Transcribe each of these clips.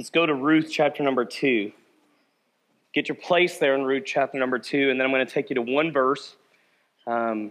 Let's go to Ruth chapter number two. Get your place there in Ruth chapter number two, and then I'm going to take you to one verse um,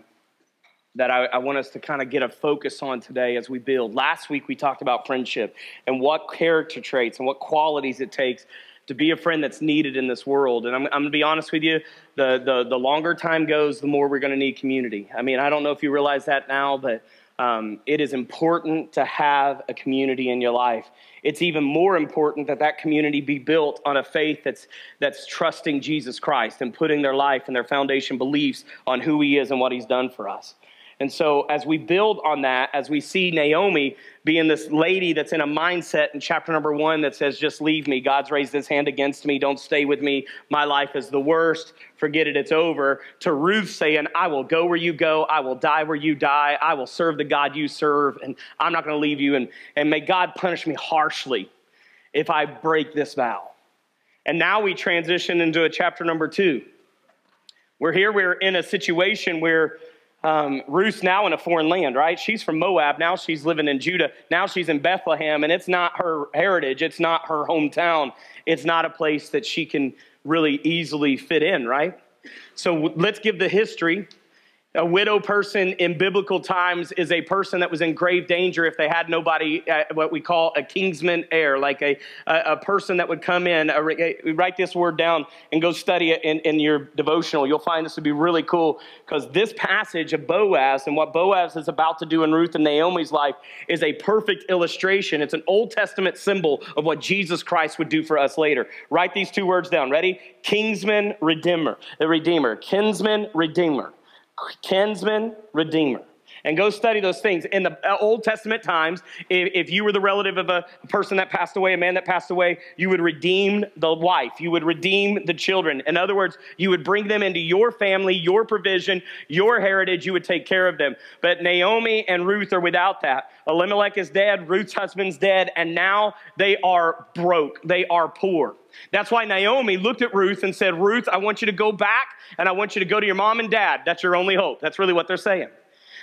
that I, I want us to kind of get a focus on today as we build. Last week we talked about friendship and what character traits and what qualities it takes to be a friend that's needed in this world. And I'm, I'm going to be honest with you, the, the, the longer time goes, the more we're going to need community. I mean, I don't know if you realize that now, but um, it is important to have a community in your life. It's even more important that that community be built on a faith that's, that's trusting Jesus Christ and putting their life and their foundation beliefs on who He is and what He's done for us. And so, as we build on that, as we see Naomi being this lady that's in a mindset in chapter number one that says, Just leave me. God's raised his hand against me. Don't stay with me. My life is the worst. Forget it. It's over. To Ruth saying, I will go where you go. I will die where you die. I will serve the God you serve. And I'm not going to leave you. And, and may God punish me harshly if I break this vow. And now we transition into a chapter number two. We're here, we're in a situation where um, Ruth's now in a foreign land, right? She's from Moab. Now she's living in Judah. Now she's in Bethlehem, and it's not her heritage. It's not her hometown. It's not a place that she can really easily fit in, right? So let's give the history a widow person in biblical times is a person that was in grave danger if they had nobody, uh, what we call a kinsman heir, like a, a, a person that would come in. A, a, write this word down and go study it in, in your devotional. You'll find this to be really cool because this passage of Boaz and what Boaz is about to do in Ruth and Naomi's life is a perfect illustration. It's an Old Testament symbol of what Jesus Christ would do for us later. Write these two words down. Ready? Kinsman, redeemer. The redeemer. Kinsman, redeemer kinsman, redeemer and go study those things. In the uh, Old Testament times, if, if, you were the relative of a person that passed away, a man that passed away, you would redeem the wife, you would redeem the children. In other words, you would bring them into your family, your provision, your heritage, you would take care of them. But Naomi and Ruth are without that. Elimelech is dead, Ruth's husband's dead, and now they are broke, they are poor. That's why Naomi looked at Ruth and said, Ruth, I want you to go back and I want you to go to your mom and dad. That's your only hope. That's really what they're saying.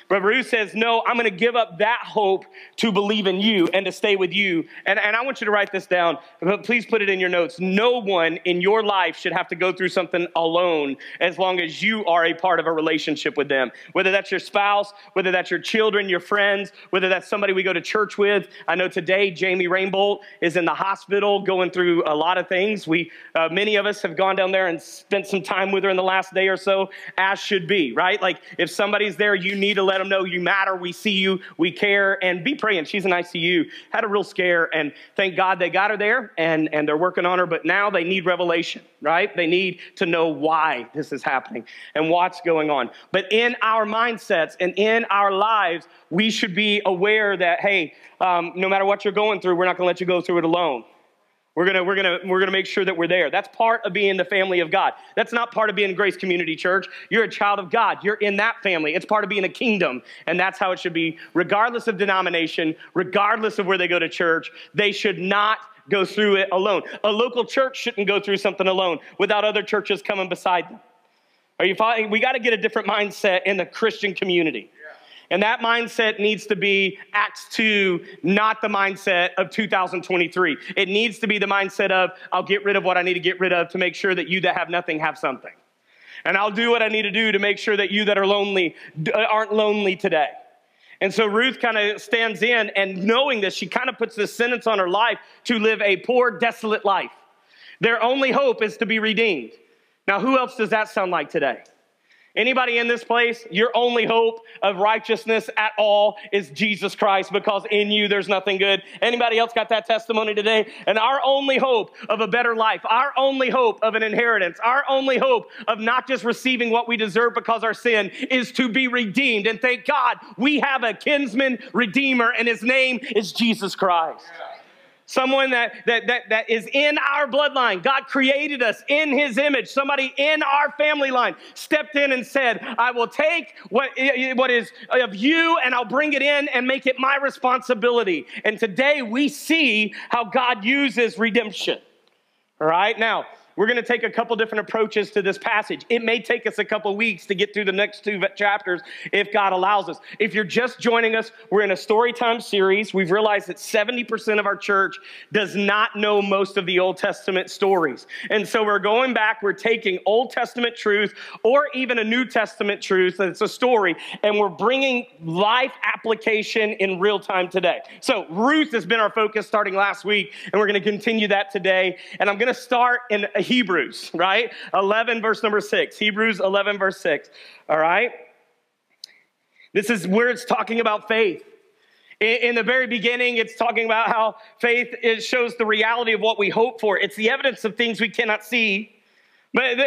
But Ruth says, No, I'm going to give up that hope to believe in you and to stay with you. And, and I want you to write this down, but please put it in your notes. No one in your life should have to go through something alone as long as you are a part of a relationship with them. Whether that's your spouse, whether that's your children, your friends, whether that's somebody we go to church with. I know today Jamie Rainbolt is in the hospital going through a lot of things. We, uh, many of us have gone down there and spent some time with her in the last day or so, as should be, right? Like if somebody's there, you need to let let them know you matter, we see you, we care, and be praying. She's in ICU, had a real scare, and thank God they got her there and, and they're working on her, but now they need revelation, right? They need to know why this is happening and what's going on. But in our mindsets and in our lives, we should be aware that, hey, um, no matter what you're going through, we're not going to let you go through it alone. We're gonna, we're gonna, we're gonna make sure that we're there. That's part of being the family of God. That's not part of being Grace Community Church. You're a child of God. You're in that family. It's part of being a kingdom. And that's how it should be, regardless of denomination, regardless of where they go to church. They should not go through it alone. A local church shouldn't go through something alone without other churches coming beside them. Are you following? We got to get a different mindset in the Christian community. And that mindset needs to be Acts 2, not the mindset of 2023. It needs to be the mindset of, I'll get rid of what I need to get rid of to make sure that you that have nothing have something. And I'll do what I need to do to make sure that you that are lonely uh, aren't lonely today. And so Ruth kind of stands in, and knowing this, she kind of puts this sentence on her life to live a poor, desolate life. Their only hope is to be redeemed. Now, who else does that sound like today? Anybody in this place, your only hope of righteousness at all is Jesus Christ because in you there's nothing good. Anybody else got that testimony today? And our only hope of a better life, our only hope of an inheritance, our only hope of not just receiving what we deserve because our sin is to be redeemed. And thank God we have a kinsman redeemer and his name is Jesus Christ. Yeah someone that, that, that, that is in our bloodline. God created us in his image. Somebody in our family line stepped in and said, I will take what, what is of you and I'll bring it in and make it my responsibility. And today we see how God uses redemption. All right, now, we're going to take a couple different approaches to this passage. It may take us a couple weeks to get through the next two chapters if God allows us. If you're just joining us, we're in a story time series. We've realized that 70% of our church does not know most of the Old Testament stories. And so we're going back, we're taking Old Testament truth or even a New Testament truth that's a story, and we're bringing life application in real time today. So Ruth has been our focus starting last week, and we're going to continue that today. And I'm going to start in Hebrews, right? 11, verse number 6. Hebrews 11, verse 6. All right? This is where it's talking about faith. In the very beginning, it's talking about how faith shows the reality of what we hope for. It's the evidence of things we cannot see. But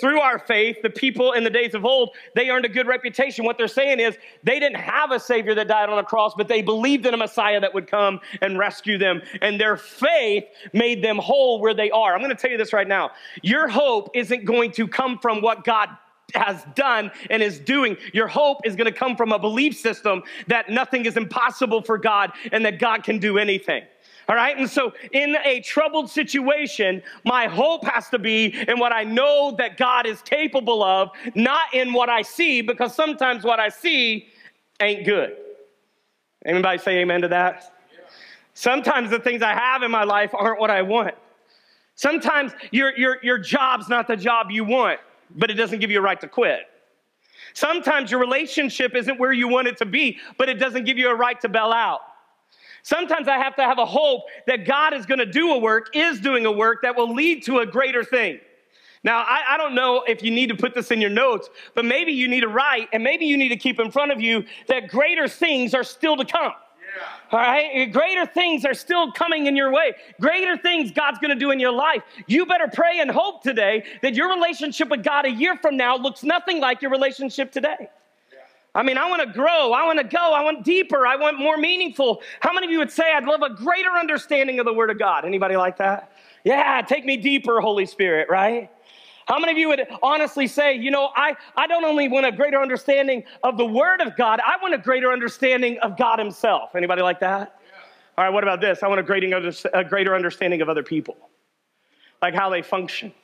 through our faith, the people in the days of old, they earned a good reputation. What they're saying is they didn't have a Savior that died on a cross, but they believed in a Messiah that would come and rescue them. And their faith made them whole where they are. I'm going to tell you this right now. Your hope isn't going to come from what God has done and is doing. Your hope is going to come from a belief system that nothing is impossible for God and that God can do anything. All right. And so in a troubled situation, my hope has to be in what I know that God is capable of, not in what I see, because sometimes what I see ain't good. Anybody say amen to that? Sometimes the things I have in my life aren't what I want. Sometimes your, your, your job's not the job you want, but it doesn't give you a right to quit. Sometimes your relationship isn't where you want it to be, but it doesn't give you a right to bail out. Sometimes I have to have a hope that God is going to do a work, is doing a work that will lead to a greater thing. Now, I, I, don't know if you need to put this in your notes, but maybe you need to write and maybe you need to keep in front of you that greater things are still to come. Yeah. All right? Greater things are still coming in your way. Greater things God's going to do in your life. You better pray and hope today that your relationship with God a year from now looks nothing like your relationship today. I mean, I want to grow. I want to go. I want deeper. I want more meaningful. How many of you would say I'd love a greater understanding of the Word of God? Anybody like that? Yeah, take me deeper, Holy Spirit, right? How many of you would honestly say, you know, I, I don't only want a greater understanding of the Word of God, I want a greater understanding of God Himself? Anybody like that? Yeah. All right, what about this? I want a greater, a greater understanding of other people, like how they function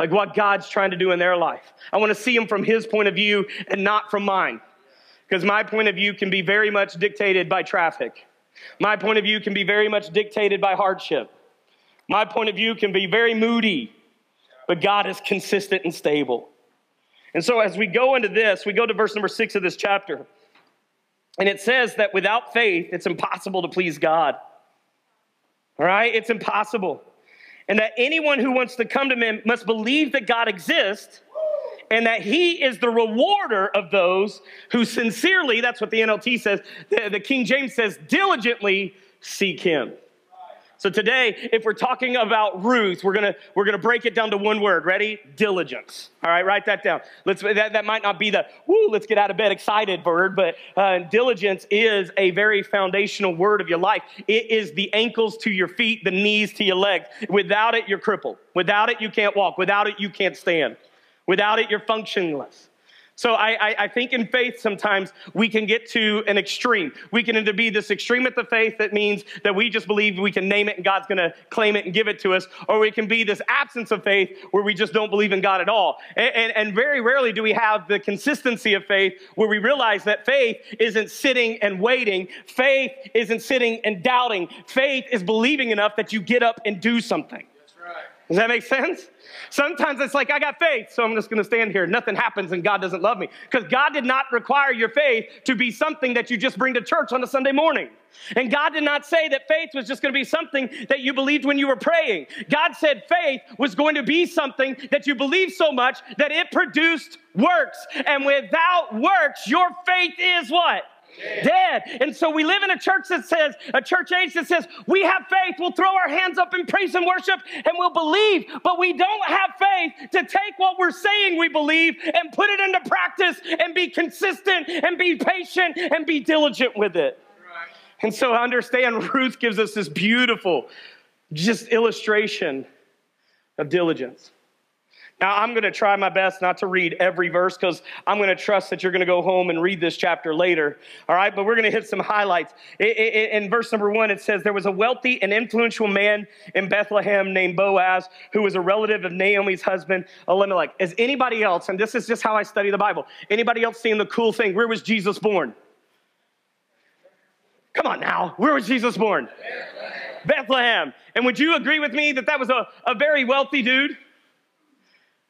like what God's trying to do in their life. I want to see them from His point of view and not from mine. Because my point of view can be very much dictated by traffic. My point of view can be very much dictated by hardship. My point of view can be very moody, but God is consistent and stable. And so as we go into this, we go to verse number six of this chapter. And it says that without faith, it's impossible to please God. All right? It's impossible and that anyone who wants to come to him must believe that God exists and that he is the rewarder of those who sincerely, that's what the NLT says, the, the King James says, diligently seek him. So today, if we're talking about Ruth, we're gonna we're gonna break it down to one word. Ready? Diligence. All right, write that down. Let's that, that might not be the woo, let's get out of bed excited word, but uh, diligence is a very foundational word of your life. It is the ankles to your feet, the knees to your legs. Without it, you're crippled. Without it, you can't walk. Without it, you can't stand. Without it, you're functionless. So I, I, I, think in faith sometimes we can get to an extreme. We can either be this extreme at the faith that means that we just believe we can name it and God's going to claim it and give it to us, or we can be this absence of faith where we just don't believe in God at all. And, and, and very rarely do we have the consistency of faith where we realize that faith isn't sitting and waiting. Faith isn't sitting and doubting. Faith is believing enough that you get up and do something. Does that make sense? Sometimes it's like, I got faith, so I'm just gonna stand here. Nothing happens and God doesn't love me. Because God did not require your faith to be something that you just bring to church on a Sunday morning. And God did not say that faith was just gonna be something that you believed when you were praying. God said faith was going to be something that you believed so much that it produced works. And without works, your faith is what? Dead. And so we live in a church that says, a church age that says, we have faith, we'll throw our hands up in praise and worship, and we'll believe. But we don't have faith to take what we're saying we believe and put it into practice and be consistent and be patient and be diligent with it. And so I understand Ruth gives us this beautiful, just illustration of diligence. Now, I'm going to try my best not to read every verse because I'm going to trust that you're going to go home and read this chapter later. All right, but we're going to hit some highlights. In verse number one, it says, There was a wealthy and influential man in Bethlehem named Boaz, who was a relative of Naomi's husband, Elimelech. Is anybody else, and this is just how I study the Bible, anybody else seeing the cool thing? Where was Jesus born? Come on now, where was Jesus born? Bethlehem. Bethlehem. And would you agree with me that that was a, a very wealthy dude?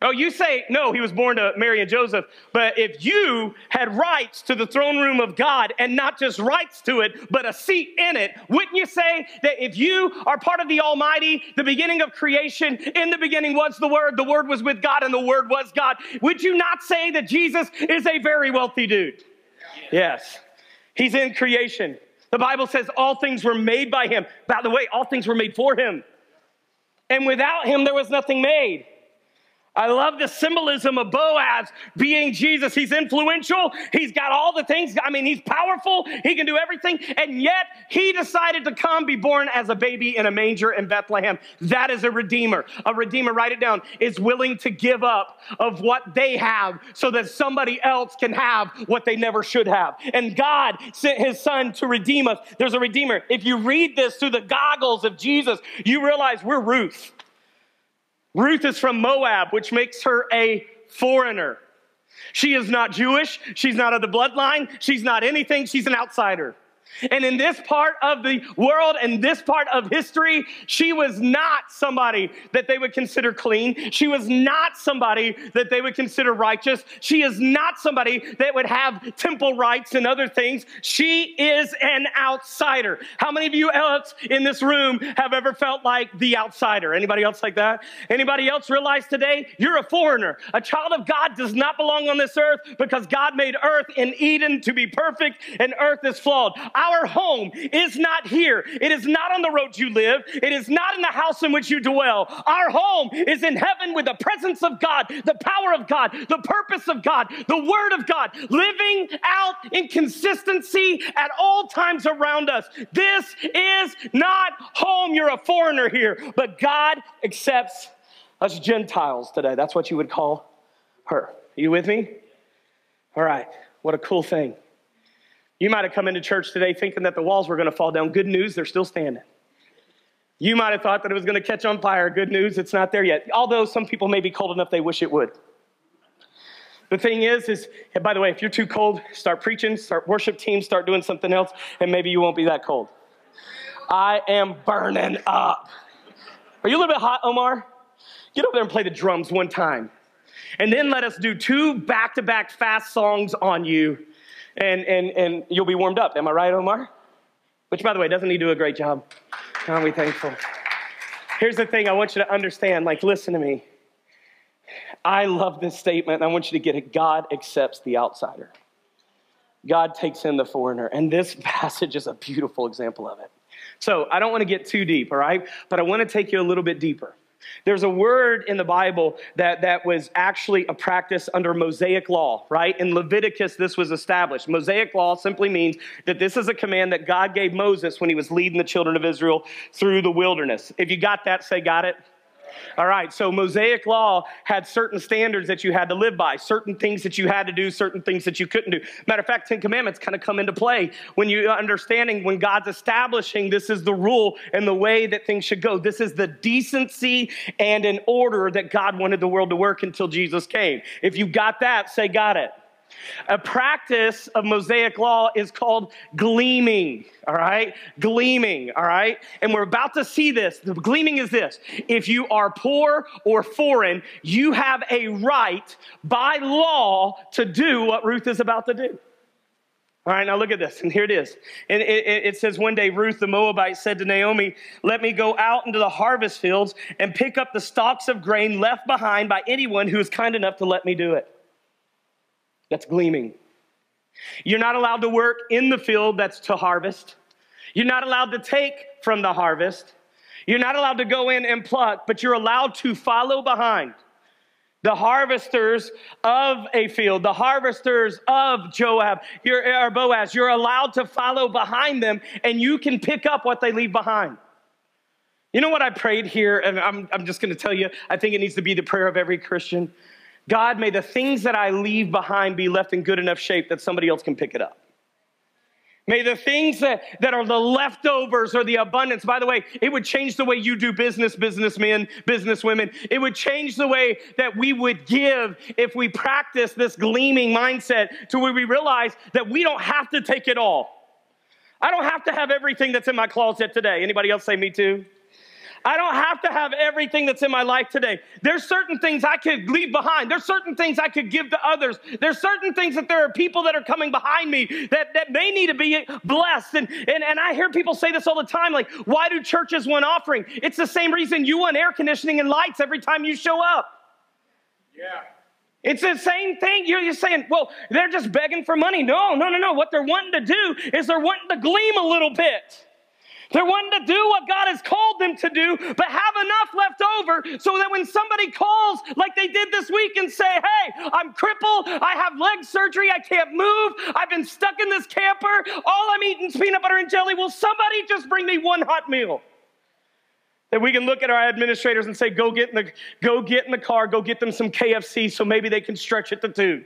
Oh, you say, no, he was born to Mary and Joseph. But if you had rights to the throne room of God and not just rights to it, but a seat in it, wouldn't you say that if you are part of the Almighty, the beginning of creation, in the beginning was the Word, the Word was with God, and the Word was God, would you not say that Jesus is a very wealthy dude? Yes. He's in creation. The Bible says all things were made by him. By the way, all things were made for him. And without him, there was nothing made. I love the symbolism of Boaz being Jesus. He's influential. He's got all the things. I mean, he's powerful. He can do everything. And yet, he decided to come be born as a baby in a manger in Bethlehem. That is a redeemer. A redeemer, write it down, is willing to give up of what they have so that somebody else can have what they never should have. And God sent his son to redeem us. There's a redeemer. If you read this through the goggles of Jesus, you realize we're Ruth. Ruth is from Moab, which makes her a foreigner. She is not Jewish. She's not of the bloodline. She's not anything. She's an outsider. And in this part of the world and this part of history, she was not somebody that they would consider clean. She was not somebody that they would consider righteous. She is not somebody that would have temple rights and other things. She is an outsider. How many of you else in this room have ever felt like the outsider? Anybody else like that? Anybody else realize today you're a foreigner? A child of God does not belong on this earth because God made earth in Eden to be perfect and earth is flawed. Our home is not here. It is not on the road you live. It is not in the house in which you dwell. Our home is in heaven with the presence of God, the power of God, the purpose of God, the word of God, living out in consistency at all times around us. This is not home. You're a foreigner here, but God accepts us Gentiles today. That's what you would call her. Are you with me? All right. What a cool thing. You might have come into church today thinking that the walls were going to fall down. Good news, they're still standing. You might have thought that it was going to catch on fire. Good news, it's not there yet. Although some people may be cold enough they wish it would. The thing is, is by the way, if you're too cold, start preaching, start worship team, start doing something else, and maybe you won't be that cold. I am burning up. Are you a little bit hot, Omar? Get over there and play the drums one time. And then let us do two back to back fast songs on you and, and, and you'll be warmed up. Am I right, Omar? Which, by the way, doesn't he do a great job? Aren't we thankful? Here's the thing I want you to understand like, listen to me. I love this statement, I want you to get it. God accepts the outsider, God takes in the foreigner. And this passage is a beautiful example of it. So I don't want to get too deep, all right? But I want to take you a little bit deeper. There's a word in the Bible that, that was actually a practice under Mosaic law, right? In Leviticus, this was established. Mosaic law simply means that this is a command that God gave Moses when he was leading the children of Israel through the wilderness. If you got that, say, got it. All right, so Mosaic law had certain standards that you had to live by, certain things that you had to do, certain things that you couldn't do. Matter of fact, Ten Commandments kind of come into play when you're understanding when God's establishing this is the rule and the way that things should go. This is the decency and an order that God wanted the world to work until Jesus came. If you got that, say, got it. A practice of Mosaic law is called gleaning, all right? Gleaning, all right? And we're about to see this. The gleaning is this if you are poor or foreign, you have a right by law to do what Ruth is about to do. All right, now look at this, and here it is. And it, it, it, says, One day Ruth the Moabite said to Naomi, Let me go out into the harvest fields and pick up the stalks of grain left behind by anyone who is kind enough to let me do it. That's gleaning. You're not allowed to work in the field that's to harvest. You're not allowed to take from the harvest. You're not allowed to go in and pluck, but you're allowed to follow behind. The harvesters of a field, the harvesters of Joab or Boaz, you're allowed to follow behind them and you can pick up what they leave behind. You know what I prayed here? And I'm, I'm just going to tell you, I think it needs to be the prayer of every Christian. God, may the things that I leave behind be left in good enough shape that somebody else can pick it up. May the things that, that are the leftovers or the abundance, by the way, it would change the way you do business, businessmen, businesswomen. It would change the way that we would give if we practice this gleaning mindset to where we realize that we don't have to take it all. I don't have to have everything that's in my closet today. Anybody else say me too? I don't have to have everything that's in my life today. There's certain things I could leave behind. There's certain things I could give to others. There's certain things that there are people that are coming behind me that, that may need to be blessed. And, and, and I hear people say this all the time like, why do churches want offering? It's the same reason you want air conditioning and lights every time you show up. Yeah. It's the same thing. You're, you're saying, well, they're just begging for money. No, no, no, no. What they're wanting to do is they're wanting to glean a little bit. They're wanting to do what God has called them to do, but have enough left over so that when somebody calls, like they did this week, and say, Hey, I'm crippled, I have leg surgery, I can't move, I've been stuck in this camper, all I'm eating is peanut butter and jelly. Will somebody just bring me one hot meal? That we can look at our administrators and say, Go get in the, go get in the car, go get them some KFC so maybe they can stretch it to two.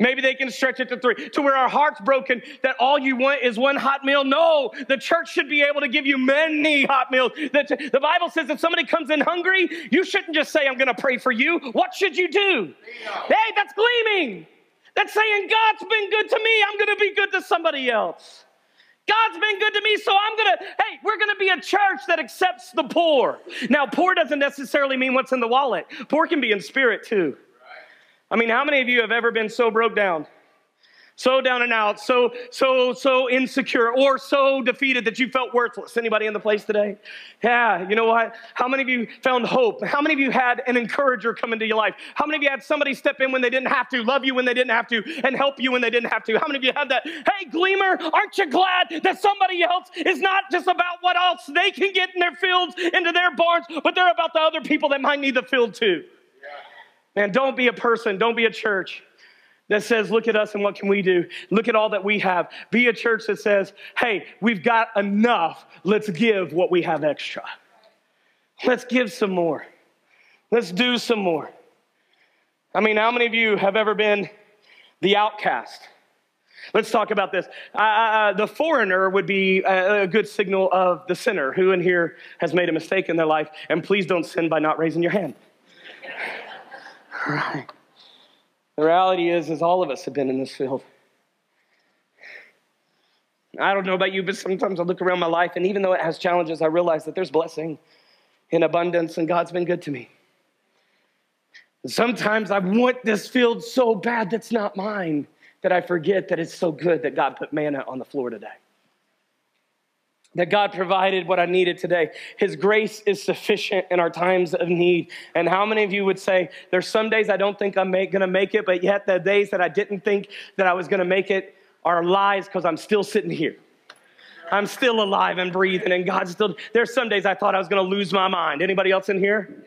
Maybe they can stretch it to three, to where our heart's broken that all you want is one hot meal. No, the church should be able to give you many hot meals. The, the Bible says if somebody comes in hungry, you shouldn't just say, I'm going to pray for you. What should you do? Hey, that's gleaning. That's saying, God's been good to me. I'm going to be good to somebody else. God's been good to me, so I'm gonna, hey, we're gonna be a church that accepts the poor. Now, poor doesn't necessarily mean what's in the wallet, poor can be in spirit too. I mean, how many of you have ever been so broke down? So down and out, so so so insecure, or so defeated that you felt worthless. Anybody in the place today? Yeah, you know what? How many of you found hope? How many of you had an encourager come into your life? How many of you had somebody step in when they didn't have to, love you when they didn't have to, and help you when they didn't have to? How many of you had that? Hey, Gleaner, aren't you glad that somebody else is not just about what else they can get in their fields, into their barns, but they're about the other people that might need the field too? Man, don't be a person, don't be a church that says, Look at us and what can we do? Look at all that we have. Be a church that says, Hey, we've got enough. Let's give what we have extra. Let's give some more. Let's do some more. I mean, how many of you have ever been the outcast? Let's talk about this. Uh the foreigner would be a, a, good signal of the sinner. Who in here has made a mistake in their life? And please don't sin by not raising your hand. The reality is, is all of us have been in this field. I don't know about you, but sometimes I look around my life, and even though it has challenges, I realize that there's blessing in abundance, and God's been good to me. sometimes I want this field so bad that's not mine that I forget that it's so good that God put manna on the floor today that God provided what I needed today. His grace is sufficient in our times of need. And how many of you would say, There's some days I don't think I'm gonna make it, but yet the days that I didn't think that I was gonna make it are lies because I'm still sitting here. I'm still alive and breathing, and God's still. There's some days I thought I was gonna lose my mind. Anybody else in here?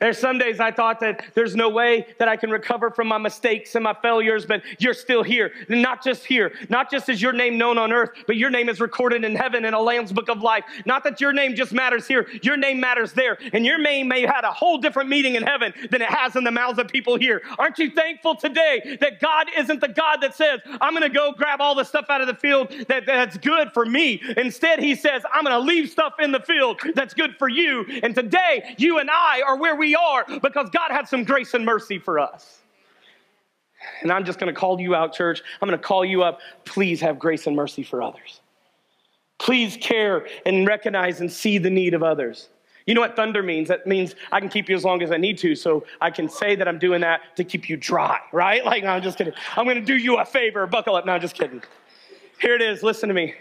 There's some days I thought that there's no way that I can recover from my mistakes and my failures, but you're still here. not just here, not just is your name known on earth, but your name is recorded in heaven in a Lamb's book of life. Not that your name just matters here, your name matters there. And your name may have had a whole different meaning in heaven than it has in the mouths of people here. Aren't you thankful today that God isn't the God that says, I'm going to go grab all the stuff out of the field that, that's good for me? Instead, He says, I'm going to leave stuff in the field that's good for you. And today, you and I are where we are because God had some grace and mercy for us. And I'm just going to call you out, church. I'm going to call you up. Please have grace and mercy for others. Please care and recognize and see the need of others. You know what thunder means? That means I can keep you as long as I need to, so I can say that I'm doing that to keep you dry, right? Like, no, I'm just kidding. I'm going to do you a favor. Buckle up. No, I'm just kidding. Here it is. Listen to me.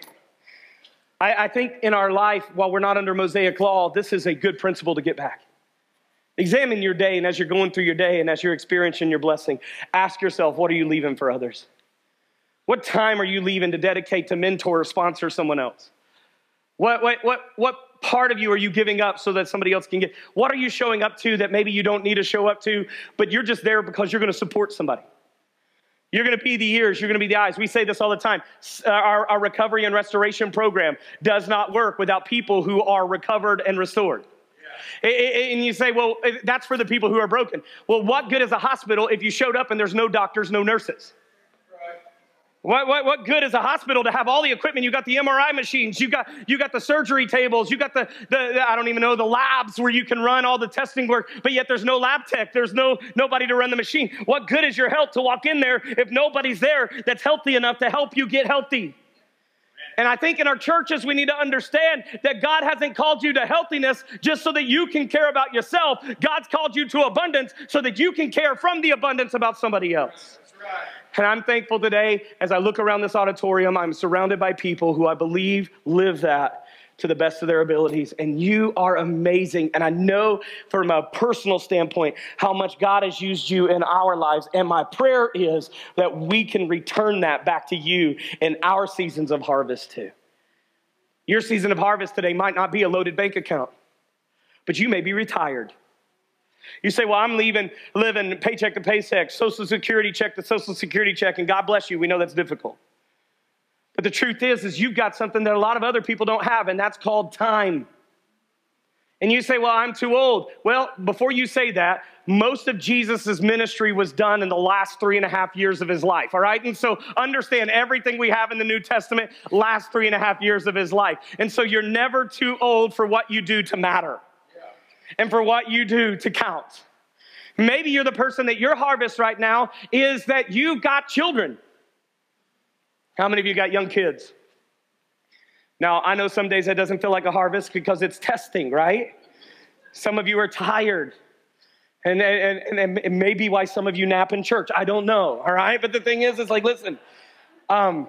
I, I think in our life, while we're not under Mosaic law, this is a good principle to get back. Examine your day, and as you're going through your day and as you're experiencing your blessing, ask yourself, what are you leaving for others? What time are you leaving to dedicate to mentor or sponsor someone else? What, what, what, what part of you are you giving up so that somebody else can get? What are you showing up to that maybe you don't need to show up to, but you're just there because you're going to support somebody? You're going to be the ears, you're going to be the eyes. We say this all the time. Uh, our, our recovery and restoration program does not work without people who are recovered and restored. And you say, well, eh, that's for the people who are broken. Well, what good is a hospital if you showed up and there's no doctors, no nurses? What, what, what good is a hospital to have all the equipment? You got the MRI machines, you got you got the surgery tables, you got the, the, the I don't even know the labs where you can run all the testing work, but yet there's no lab tech, there's no nobody to run the machine. What good is your health to walk in there if nobody's there that's healthy enough to help you get healthy? And I think in our churches, we need to understand that God hasn't called you to healthiness just so that you can care about yourself. God's called you to abundance so that you can care from the abundance about somebody else. And I'm thankful today as I look around this auditorium, I'm surrounded by people who I believe live that to the best of their abilities. And you are amazing. And I know from a personal standpoint how much God has used you in our lives. And my prayer is that we can return that back to you in our seasons of harvest too. Your season of harvest today might not be a loaded bank account, but you may be retired. You say, Well, I'm leaving, living paycheck to paycheck, social security check to social security check, and God bless you. We know that's difficult. But the truth is, is you've got something that a lot of other people don't have, and that's called time. And you say, Well, I'm too old. Well, before you say that, most of Jesus' ministry was done in the last three and a half years of his life, all right? And so understand everything we have in the New Testament, last three and a half years of his life. And so you're never too old for what you do to matter and for what you do to count. Maybe you're the person that your harvest right now is that you've got children. How many of you got young kids? Now, I know some days that doesn't feel like a harvest because it's testing, right? Some of you are tired. And, and, and, it may be why some of you nap in church. I don't know, all right? But the thing is, it's like, listen, um,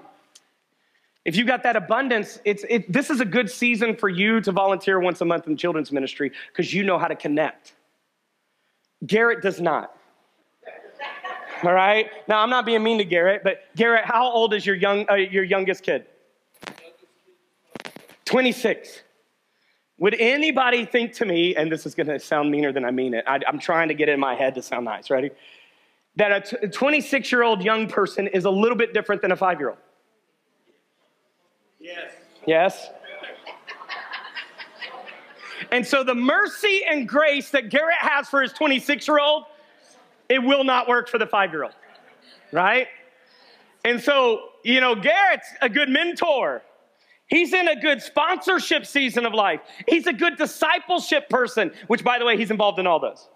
if you got that abundance, it's, it, this is a good season for you to volunteer once a month in children's ministry because you know how to connect. Garrett does not. All right. Now I'm not being mean to Garrett, but Garrett, how old is your young uh, your youngest kid? 26. Would anybody think to me, and this is going to sound meaner than I mean it, I, am trying to get it in my head to sound nice, ready? That a 26 year old young person is a little bit different than a five year old. Yes. Yes? And so the mercy and grace that Garrett has for his 26 year old it will not work for the five year old, right? And so, you know, Garrett's a good mentor. He's in a good sponsorship season of life. He's a good discipleship person, which, by the way, he's involved in all those.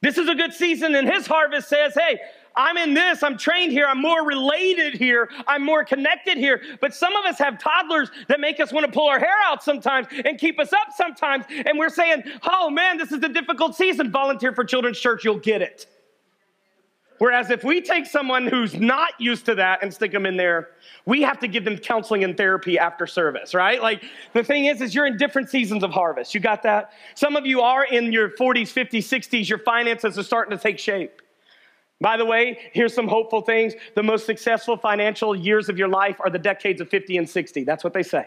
This is a good season, and his harvest says, hey, I'm in this, I'm trained here, I'm more related here, I'm more connected here. But some of us have toddlers that make us want to pull our hair out sometimes and keep us up sometimes. And we're saying, oh man, this is a difficult season. Volunteer for Children's Church, you'll get it. Whereas if we take someone who's not used to that and stick them in there, we have to give them counseling and therapy after service, right? Like the thing is, is you're in different seasons of harvest. You got that? Some of you are in your 40s, 50s, 60s. Your finances are starting to take shape. By the way, here's some hopeful things. The most successful financial years of your life are the decades of 50 and 60. That's what they say.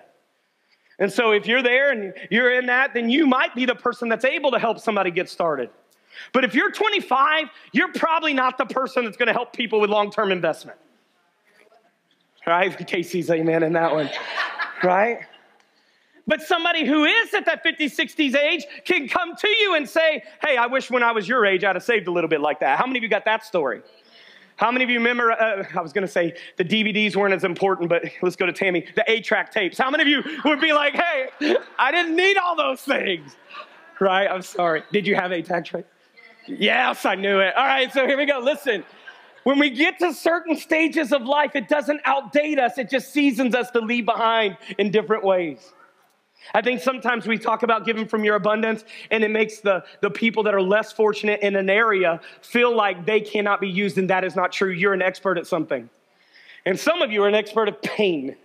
And so if you're there and you're in that, then you might be the person that's able to help somebody get started. But if you're 25, you're probably not the person that's going to help people with long term investment. Right? Casey's amen in that one. Right? But somebody who is at that 50s, 60s age can come to you and say, Hey, I wish when I was your age I'd have saved a little bit like that. How many of you got that story? How many of you remember? Uh, I was going to say the DVDs weren't as important, but let's go to Tammy. The eight track tapes. How many of you would be like, Hey, I didn't need all those things? Right? I'm sorry. Did you have eight track tapes? Yes, I knew it. All right, so here we go. Listen. When we get to certain stages of life, it doesn't outdate us, it just seasons us to leave behind in different ways. I think sometimes we talk about giving from your abundance, and it makes the, the people that are less fortunate in an area feel like they cannot be used, and that is not true. You're an expert at something. And some of you are an expert at pain.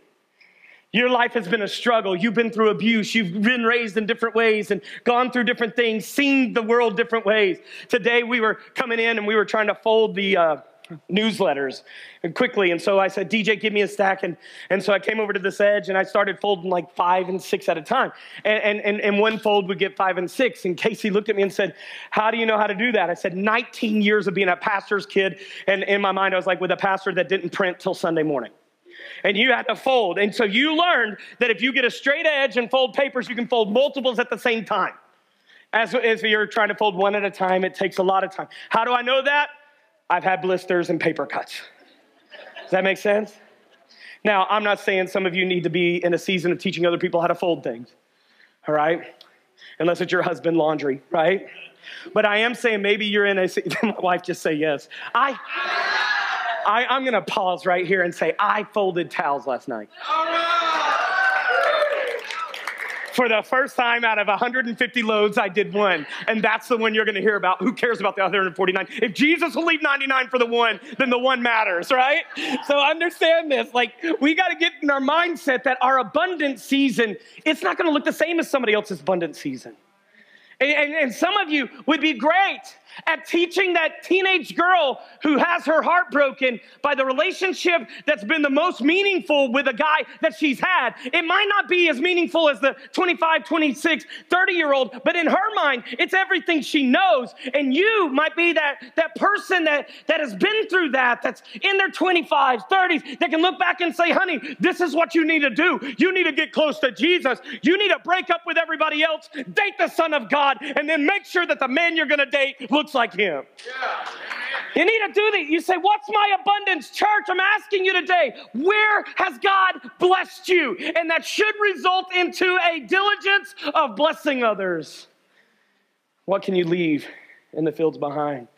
Your life has been a struggle. You've been through abuse. You've been raised in different ways and gone through different things, seen the world different ways. Today we were coming in and we were trying to fold the, uh, newsletters quickly. And so I said, DJ, give me a stack. And, and so I came over to this edge and I started folding like five and six at a time. And, and, and, one fold would get five and six. And Casey looked at me and said, How do you know how to do that? I said, 19 years of being a pastor's kid. And in my mind, I was like, with a pastor that didn't print till Sunday morning and you had to fold. And so you learned that if you get a straight edge and fold papers, you can fold multiples at the same time. As, if you're trying to fold one at a time, it takes a lot of time. How do I know that? I've had blisters and paper cuts. Does that make sense? Now, I'm not saying some of you need to be in a season of teaching other people how to fold things, all right? Unless it's your husband laundry, right? But I am saying maybe you're in a, my wife just say yes. I, I, I'm gonna pause right here and say, I folded towels last night. For the first time out of 150 loads, I did one. And that's the one you're going to hear about. Who cares about the other 149? If Jesus will leave 99 for the one, then the one matters, right? So understand this. Like, we got to get in our mindset that our abundant season, it's not going to look the same as somebody else's abundant season. And, and, and, some of you would be great at teaching that teenage girl who has her heart broken by the relationship that's been the most meaningful with a guy that she's had. It might not be as meaningful as the 25, 26, 30 year old, but in her mind, it's everything she knows. And you might be that, that person that, that has been through that, that's in their 25s, 30s, that can look back and say, honey, this is what you need to do. You need to get close to Jesus. You need to break up with everybody else, date the Son of God, and then make sure that the man you're going to date looks like him. Yeah. You need to do that. You say, What's my abundance? Church, I'm asking you today, where has God blessed you? And that should result into a diligence of blessing others. What can you leave in the fields behind?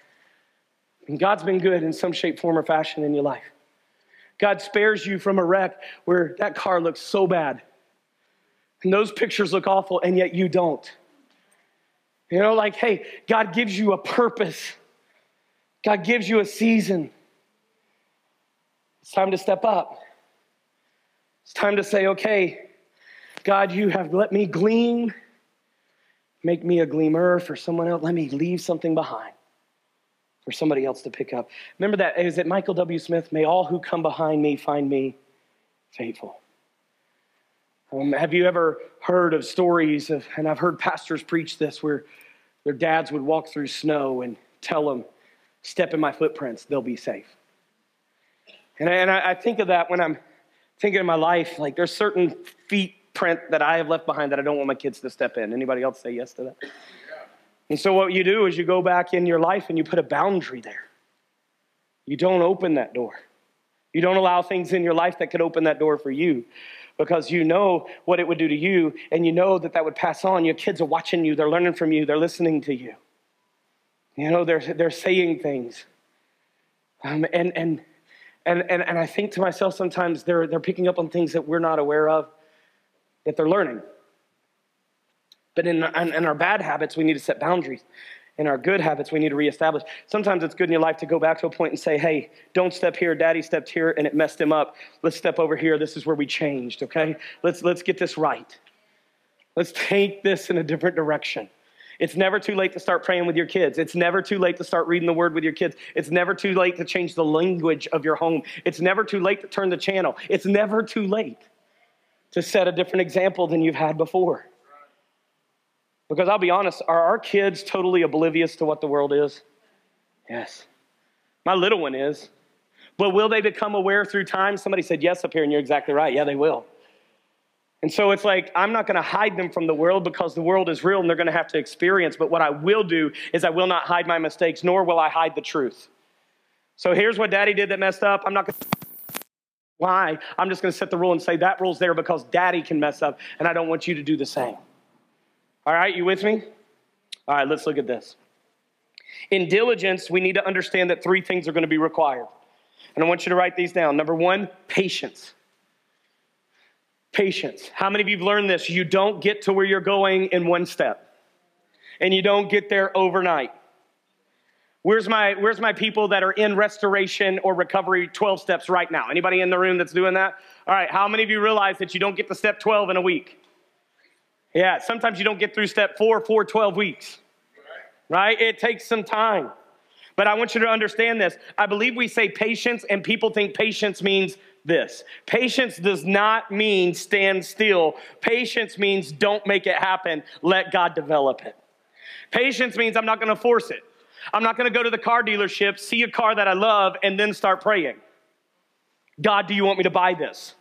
And God's been good in some shape, form, or fashion in your life. God spares you from a wreck where that car looks so bad. And those pictures look awful, and yet you don't. You know, like, hey, God gives you a purpose, God gives you a season. It's time to step up. It's time to say, okay, God, you have let me glean. Make me a gleaner for someone else. Let me leave something behind for somebody else to pick up. Remember that? Is it Michael W. Smith? May all who come behind me find me faithful. Um, have you ever heard of stories of, and I've heard pastors preach this, where their dads would walk through snow and tell them, Step in my footprints, they'll be safe. And I, and I think of that when I'm thinking of my life. Like there's certain feet print that I have left behind that I don't want my kids to step in. Anybody else say yes to that? Yeah. And so what you do is you go back in your life and you put a boundary there. You don't open that door. You don't allow things in your life that could open that door for you because you know what it would do to you and you know that that would pass on. Your kids are watching you, they're learning from you, they're listening to you. You know, they're, they're saying things. Um, and, and, and, and, and I think to myself sometimes they're, they're picking up on things that we're not aware of, that they're learning. But in, in, in our bad habits, we need to set boundaries in our good habits we need to reestablish. Sometimes it's good in your life to go back to a point and say, hey, don't step here. Daddy stepped here and it messed him up. Let's step over here. This is where we changed, okay? Let's, let's get this right. Let's take this in a different direction. It's never too late to start praying with your kids. It's never too late to start reading the word with your kids. It's never too late to change the language of your home. It's never too late to turn the channel. It's never too late to set a different example than you've had before. Because I'll be honest, are our kids totally oblivious to what the world is? Yes. My little one is. But will they become aware through time? Somebody said yes up here, and you're exactly right. Yeah, they will. And so it's like, I'm not going to hide them from the world because the world is real and they're going to have to experience. But what I will do is I will not hide my mistakes, nor will I hide the truth. So here's what daddy did that messed up. I'm not going to. Why? I'm just going to set the rule and say that rule's there because daddy can mess up, and I don't want you to do the same. All right, you with me? All right, let's look at this. In diligence, we need to understand that three things are going to be required. And I want you to write these down. Number one, patience. Patience. How many of you have learned this? You don't get to where you're going in one step, and you don't get there overnight. Where's my, where's my people that are in restoration or recovery 12 steps right now? Anybody in the room that's doing that? All right, how many of you realize that you don't get to step 12 in a week? Yeah, sometimes you don't get through step four for 12 weeks, right? It takes some time. But I want you to understand this. I believe we say patience, and people think patience means this. Patience does not mean stand still. Patience means don't make it happen. Let God develop it. Patience means I'm not to force it. I'm not to go to the car dealership, see a car that I love, and then start praying. God, do you want me to buy this?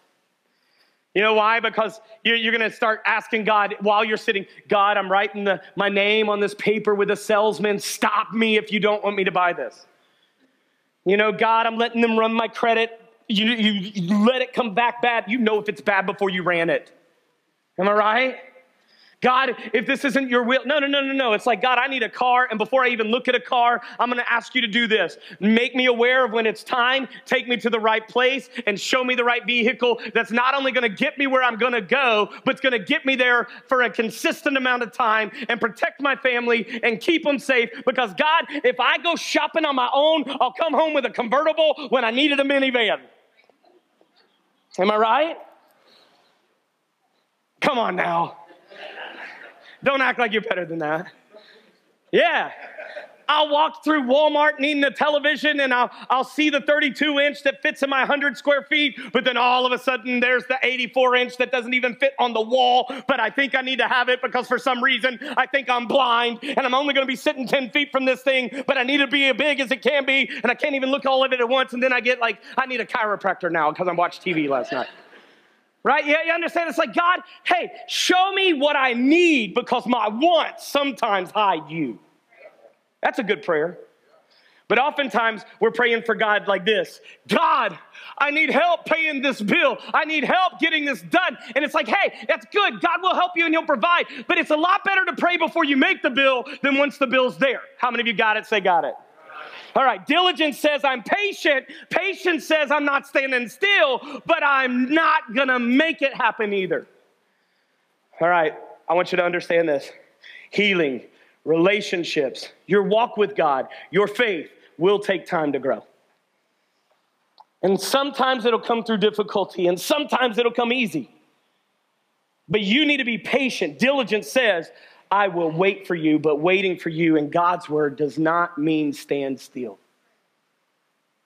You know why? Because you're, going to start asking God while you're sitting, God, I'm writing the, my name on this paper with a salesman. Stop me if you don't want me to buy this. You know, God, I'm letting them run my credit. You, you, you let it come back bad. You know if it's bad before you ran it. Am I right? God, if this isn't your will, no, no, no, no, no. It's like, God, I need a car. And before I even look at a car, I'm going to ask you to do this. Make me aware of when it's time, take me to the right place, and show me the right vehicle that's not only going to get me where I'm going to go, but it's going to get me there for a consistent amount of time and protect my family and keep them safe. Because, God, if I go shopping on my own, I'll come home with a convertible when I needed a minivan. Am I right? Come on now. Don't act like you're better than that. Yeah. I'll walk through Walmart needing a television and I'll, I'll see the 32 inch that fits in my 100 square feet, but then all of a sudden there's the 84 inch that doesn't even fit on the wall, but I think I need to have it because for some reason I think I'm blind and I'm only going to be sitting 10 feet from this thing, but I need to be as big as it can be and I can't even look all of it at once. And then I get like, I need a chiropractor now because I watched TV last night. Right? Yeah, you understand? It's like, God, hey, show me what I need because my wants sometimes hide you. That's a good prayer. But oftentimes we're praying for God like this God, I need help paying this bill. I need help getting this done. And it's like, hey, that's good. God will help you and He'll provide. But it's a lot better to pray before you make the bill than once the bill's there. How many of you got it? Say, got it. All right, diligence says I'm patient. Patience says I'm not standing still, but I'm not gonna make it happen either. All right, I want you to understand this healing, relationships, your walk with God, your faith will take time to grow. And sometimes it'll come through difficulty, and sometimes it'll come easy. But you need to be patient. Diligence says, I will wait for you, but waiting for you in God's word does not mean stand still.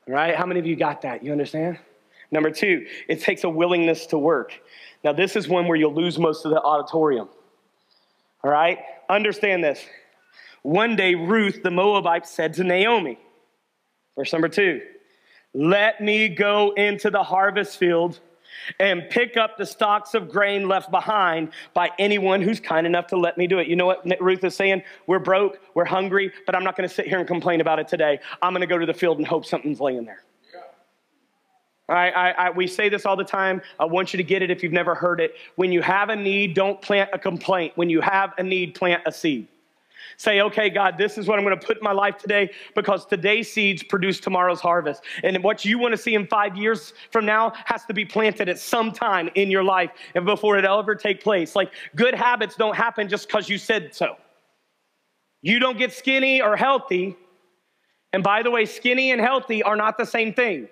Right? How many of you got that? You understand? Number two, it takes a willingness to work. Now, this is one where you'll lose most of the auditorium. All right? Understand this. One day, Ruth the Moabite said to Naomi, verse number two, let me go into the harvest field and pick up the stalks of grain left behind by anyone who's kind enough to let me do it. You know what Ruth is saying? We're broke, we're hungry, but I'm not going to sit here and complain about it today. I'm going to go to the field and hope something's laying there. I, I, I, we say this all the time. I want you to get it if you've never heard it. When you have a need, don't plant a complaint. When you have a need, plant a seed. Say, okay, God, this is what I'm going to put in my life today because today's seeds produce tomorrow's harvest. And what you want to see in five years from now has to be planted at some time in your life and before it ever take place. Like good habits don't happen just because you said so. You don't get skinny or healthy. And by the way, skinny and healthy are not the same thing.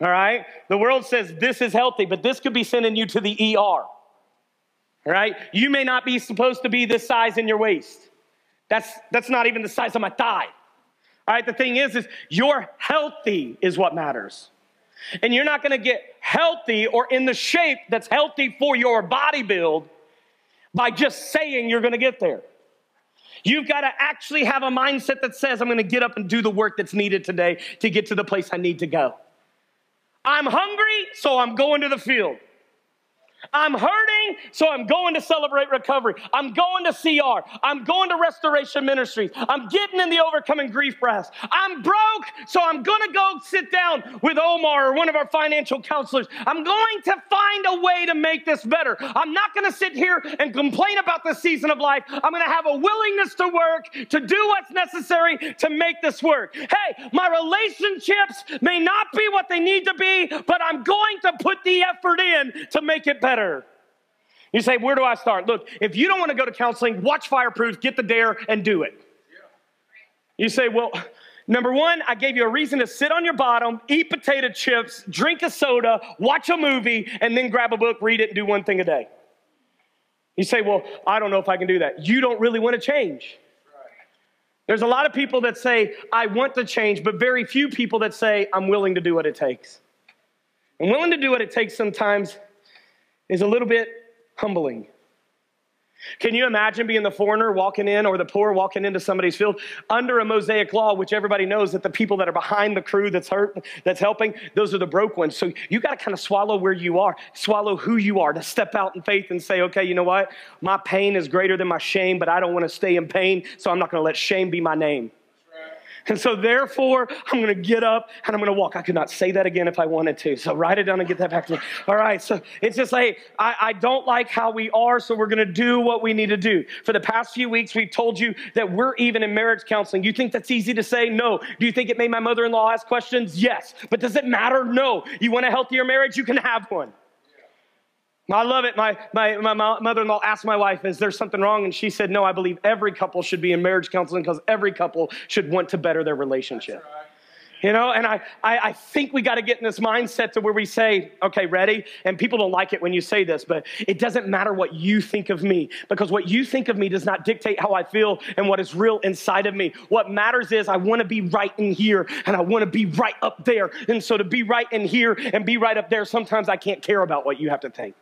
All right? The world says this is healthy, but this could be sending you to the ER. Right? You may not be supposed to be this size in your waist. That's, that's not even the size of my thigh. All right, the thing is, is you're healthy is what matters. And you're not gonna get healthy or in the shape that's healthy for your body build by just saying you're gonna get there. You've got to actually have a mindset that says, I'm going to get up and do the work that's needed today to get to the place I need to go. I'm hungry, so I'm going to the field. I'm hurting, so I'm going to celebrate recovery. I'm going to CR. I'm going to restoration ministries. I'm getting in the overcoming grief brass. I'm broke, so I'm going to go sit down with Omar or one of our financial counselors. I'm going to find a way to make this better. I'm not going to sit here and complain about the season of life. I'm going to have a willingness to work, to do what's necessary to make this work. Hey, my relationships may not be what they need to be, but I'm going to put the effort in to make it better better. You say, Where do I start? Look, if you don't want to go to counseling, watch Fireproof, get the dare, and do it. You say, Well, number one, I gave you a reason to sit on your bottom, eat potato chips, drink a soda, watch a movie, and then grab a book, read it, and do one thing a day. You say, Well, I don't know if I can do that. You don't really want to change. There's a lot of people that say, I want to change, but very few people that say, I'm willing to do what it takes. And willing to do what it takes sometimes is a little bit humbling. Can you imagine being the foreigner walking in or the poor walking into somebody's field under a Mosaic law, which everybody knows that the people that are behind the crew that's hurt, that's helping, those are the broke ones. So you got to kind of swallow where you are, swallow who you are, to step out in faith and say, okay, you know what? My pain is greater than my shame, but I don't want to stay in pain, so I'm not going to let shame be my name. And so, therefore, I'm going to get up and I'm going to walk. I could not say that again if I wanted to. So, write it down and get that back to me. All right. So, it's just like, I, I don't like how we are, so we're going to do what we need to do. For the past few weeks, we've told you that we're even in marriage counseling. You think that's easy to say? No. Do you think it made my mother in law ask questions? Yes. But does it matter? No. You want a healthier marriage? You can have one. I love it. My, my, my mother in law asked my wife, Is there something wrong? And she said, No, I believe every couple should be in marriage counseling because every couple should want to better their relationship. You know, and I, I, I think we got to get in this mindset to where we say, okay, ready? And people don't like it when you say this, but it doesn't matter what you think of me because what you think of me does not dictate how I feel and what is real inside of me. What matters is I want to be right in here and I want to be right up there. And so to be right in here and be right up there, sometimes I can't care about what you have to think.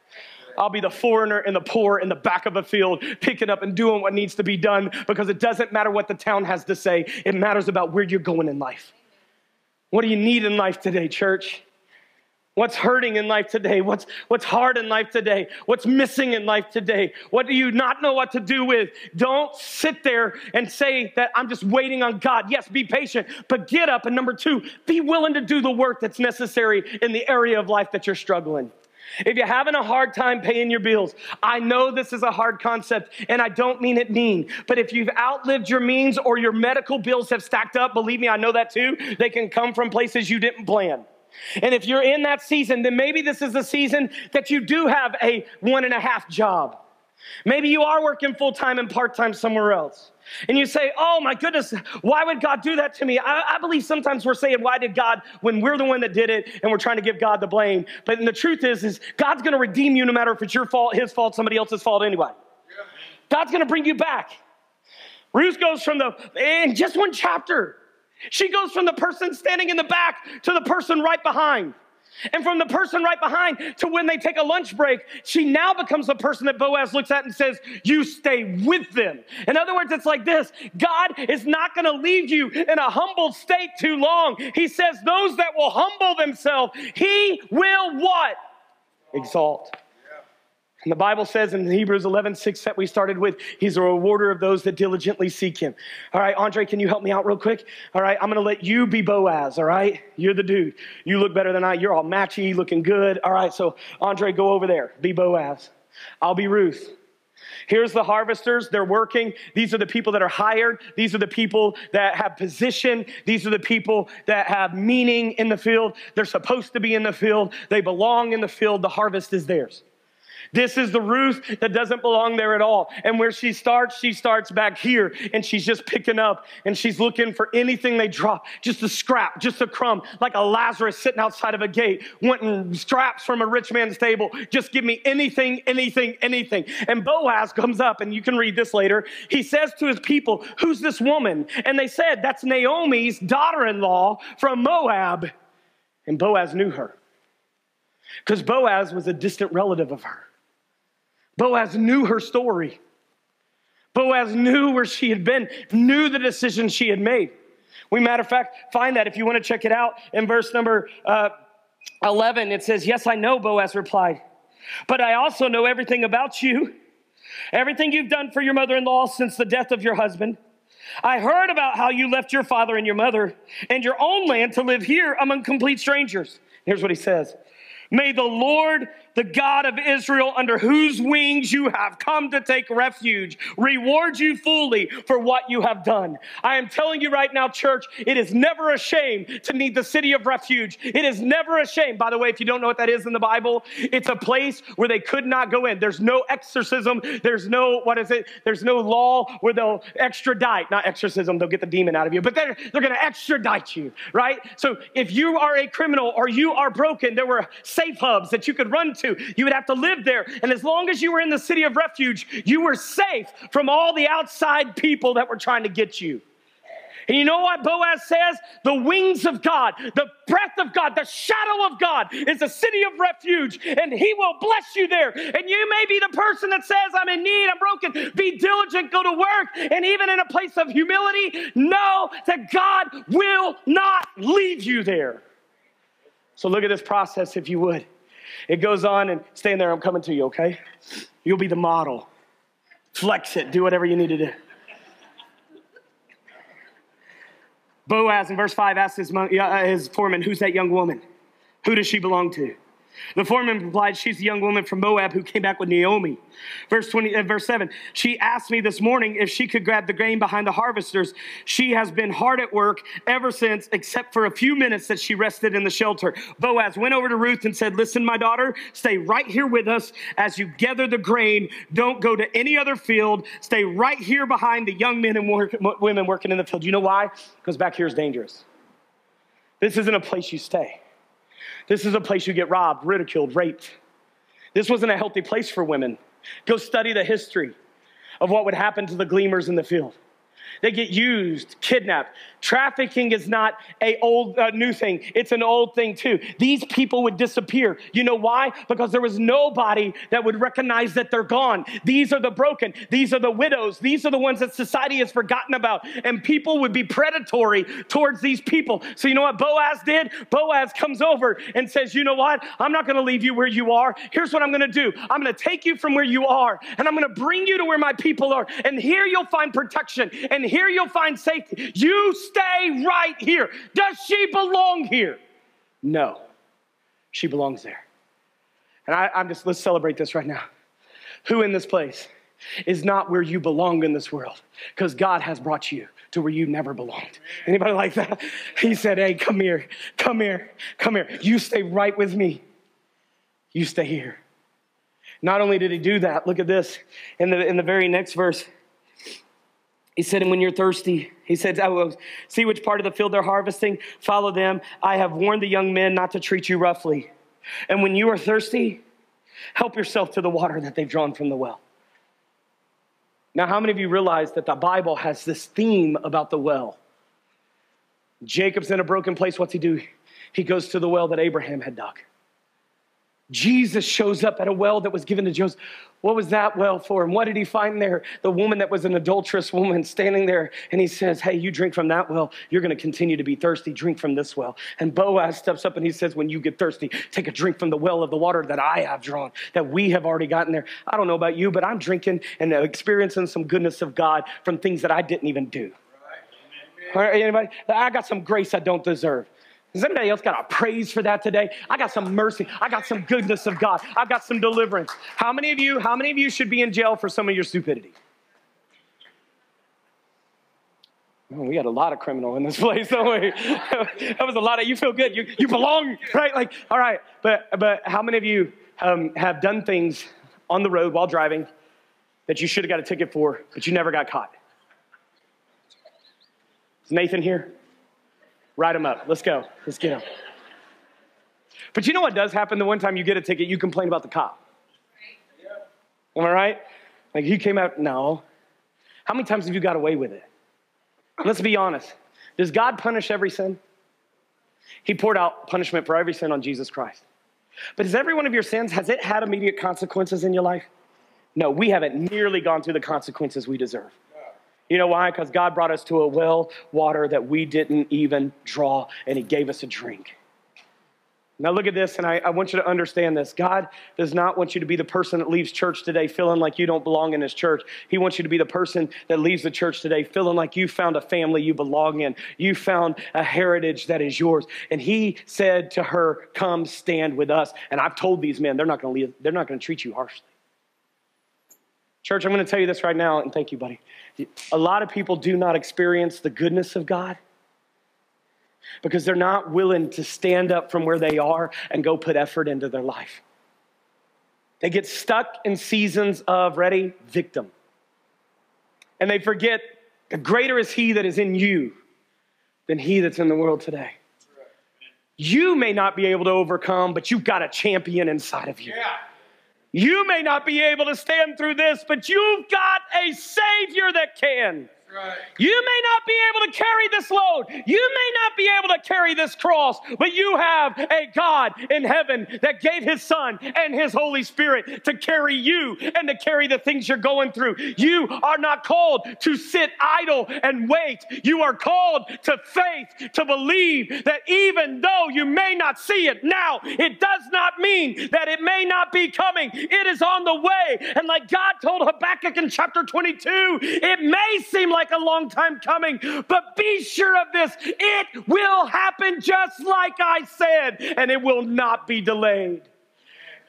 I'll be the foreigner and the poor in the back of a field, picking up and doing what needs to be done because it doesn't matter what the town has to say. It matters about where you're going in life. What do you need in life today, church? What's hurting in life today? What's, what's hard in life today? What's missing in life today? What do you not know what to do with? Don't sit there and say that I'm just waiting on God. Yes, be patient, but get up. And number two, be willing to do the work that's necessary in the area of life that you're struggling. If you're having a hard time paying your bills, I know this is a hard concept and I don't mean it mean, but if you've outlived your means or your medical bills have stacked up, believe me, I know that too. They can come from places you didn't plan. And if you're in that season, then maybe this is the season that you do have a one and a half job. Maybe you are working full time and part time somewhere else. And you say, Oh my goodness, why would God do that to me? I, I, believe sometimes we're saying, Why did God, when we're the one that did it and we're trying to give God the blame. But the truth is, is God's gonna redeem you no matter if it's your fault, his fault, somebody else's fault anyway. God's gonna bring you back. Ruth goes from the, in just one chapter, she goes from the person standing in the back to the person right behind. And from the person right behind to when they take a lunch break, she now becomes the person that Boaz looks at and says, You stay with them. In other words, it's like this God is not going to leave you in a humble state too long. He says, Those that will humble themselves, He will what? Exalt. And the Bible says in Hebrews 11, 6 that we started with, he's a rewarder of those that diligently seek him. All right, Andre, can you help me out real quick? All right, I'm going to let you be Boaz, all right? You're the dude. You look better than I. You're all matchy, looking good. All right, so Andre, go over there. Be Boaz. I'll be Ruth. Here's the harvesters. They're working. These are the people that are hired. These are the people that have position. These are the people that have meaning in the field. They're supposed to be in the field. They belong in the field. The harvest is theirs. This is the Ruth that doesn't belong there at all. And where she starts, she starts back here and she's just picking up and she's looking for anything they drop, just a scrap, just a crumb, like a Lazarus sitting outside of a gate, wanting scraps from a rich man's table. Just give me anything, anything, anything. And Boaz comes up, and you can read this later. He says to his people, Who's this woman? And they said, That's Naomi's daughter in law from Moab. And Boaz knew her because Boaz was a distant relative of her. Boaz knew her story. Boaz knew where she had been, knew the decision she had made. We, matter of fact, find that if you want to check it out in verse number uh, 11. It says, Yes, I know, Boaz replied, but I also know everything about you, everything you've done for your mother in law since the death of your husband. I heard about how you left your father and your mother and your own land to live here among complete strangers. Here's what he says May the Lord the God of Israel, under whose wings you have come to take refuge, reward you fully for what you have done. I am telling you right now, church, it is never a shame to need the city of refuge. It is never a shame. By the way, if you don't know what that is in the Bible, it's a place where they could not go in. There's no exorcism. There's no, what is it? There's no law where they'll extradite, not exorcism, they'll get the demon out of you, but they're, they're going to extradite you, right? So if you are a criminal or you are broken, there were safe hubs that you could run to. You would have to live there. And as long as you were in the city of refuge, you were safe from all the outside people that were trying to get you. And you know what Boaz says? The wings of God, the breath of God, the shadow of God is a city of refuge, and He will bless you there. And you may be the person that says, I'm in need, I'm broken. Be diligent, go to work. And even in a place of humility, know that God will not leave you there. So look at this process, if you would. It goes on and stand there, I'm coming to you, okay? You'll be the model. Flex it, do whatever you need to do. Boaz in verse 5 asks his, uh, his foreman, Who's that young woman? Who does she belong to? The foreman replied, She's the young woman from Moab who came back with Naomi. Verse 20, uh, verse 7. She asked me this morning if she could grab the grain behind the harvesters. She has been hard at work ever since, except for a few minutes that she rested in the shelter. Boaz went over to Ruth and said, Listen, my daughter, stay right here with us as you gather the grain. Don't go to any other field. Stay right here behind the young men and work, women working in the field. You know why? Because back here is dangerous. This isn't a place you stay. This is a place you get robbed, ridiculed, raped. This wasn't a healthy place for women. Go study the history of what would happen to the gleaners in the field. They get used, kidnapped. Trafficking is not a old uh, new thing. It's an old thing too. These people would disappear. You know why? Because there was nobody that would recognize that they're gone. These are the broken. These are the widows. These are the ones that society has forgotten about. And people would be predatory towards these people. So you know what Boaz did? Boaz comes over and says, "You know what? I'm not going to leave you where you are. Here's what I'm going to do. I'm going to take you from where you are and I'm going to bring you to where my people are. And here you'll find protection. And here you'll find safety. You stay right here. Does she belong here? No, she belongs there. And I, am just, let's celebrate this right now. Who in this place is not where you belong in this world? Because God has brought you to where you never belonged. Anybody like that? He said, Hey, come here, come here, come here. You stay right with me. You stay here. Not only did he do that, look at this in the, in the very next verse. He said, and when you're thirsty, he said, oh, see which part of the field they're harvesting, follow them. I have warned the young men not to treat you roughly. And when you are thirsty, help yourself to the water that they've drawn from the well. Now, how many of you realize that the Bible has this theme about the well? Jacob's in a broken place. What's he do? He goes to the well that Abraham had dug. Jesus shows up at a well that was given to Joseph. What was that well for? And what did he find there? The woman that was an adulterous woman standing there. And he says, Hey, you drink from that well. You're going to continue to be thirsty. Drink from this well. And Boaz steps up and he says, When you get thirsty, take a drink from the well of the water that I have drawn, that we have already gotten there. I don't know about you, but I'm drinking and experiencing some goodness of God from things that I didn't even do. All right, anybody? I got some grace I don't deserve. Does anybody else got a praise for that today? I got some mercy. I got some goodness of God. I got some deliverance. How many of you, how many of you should be in jail for some of your stupidity? Oh, we got a lot of criminal in this place, don't we? that was a lot of you feel good. You, you belong, right? Like, all right. But but how many of you um, have done things on the road while driving that you should have got a ticket for, but you never got caught? Is Nathan here? Write them up. Let's go. Let's get them. But you know what does happen? The one time you get a ticket, you complain about the cop. Am I right? Like he came out, no. How many times have you got away with it? Let's be honest. Does God punish every sin? He poured out punishment for every sin on Jesus Christ. But is every one of your sins, has it had immediate consequences in your life? No, we haven't nearly gone through the consequences we deserve. You know why? Because God brought us to a well water that we didn't even draw, and He gave us a drink. Now, look at this, and I, I, want you to understand this. God does not want you to be the person that leaves church today feeling like you don't belong in His church. He wants you to be the person that leaves the church today feeling like you found a family you belong in. You found a heritage that is yours. And He said to her, Come stand with us. And I've told these men, they're not going to they're not going to treat you harshly. Church, I'm going to tell you this right now, and thank you, buddy. A lot of people do not experience the goodness of God because they're not willing to stand up from where they are and go put effort into their life. They get stuck in seasons of, ready, victim. And they forget the greater is He that is in you than He that's in the world today. You may not be able to overcome, but you've got a champion inside of you. Yeah. You may not be able to stand through this, but you've got a Savior that can. You may not be able to carry this load. You may not be able to carry this cross, but you have a God in heaven that gave his son and his Holy Spirit to carry you and to carry the things you're going through. You are not called to sit idle and wait. You are called to faith, to believe that even though you may not see it now, it does not mean that it may not be coming. It is on the way. And like God told Habakkuk in chapter 22, it may seem like a long time coming, but be sure of this it will happen just like I said, and it will not be delayed.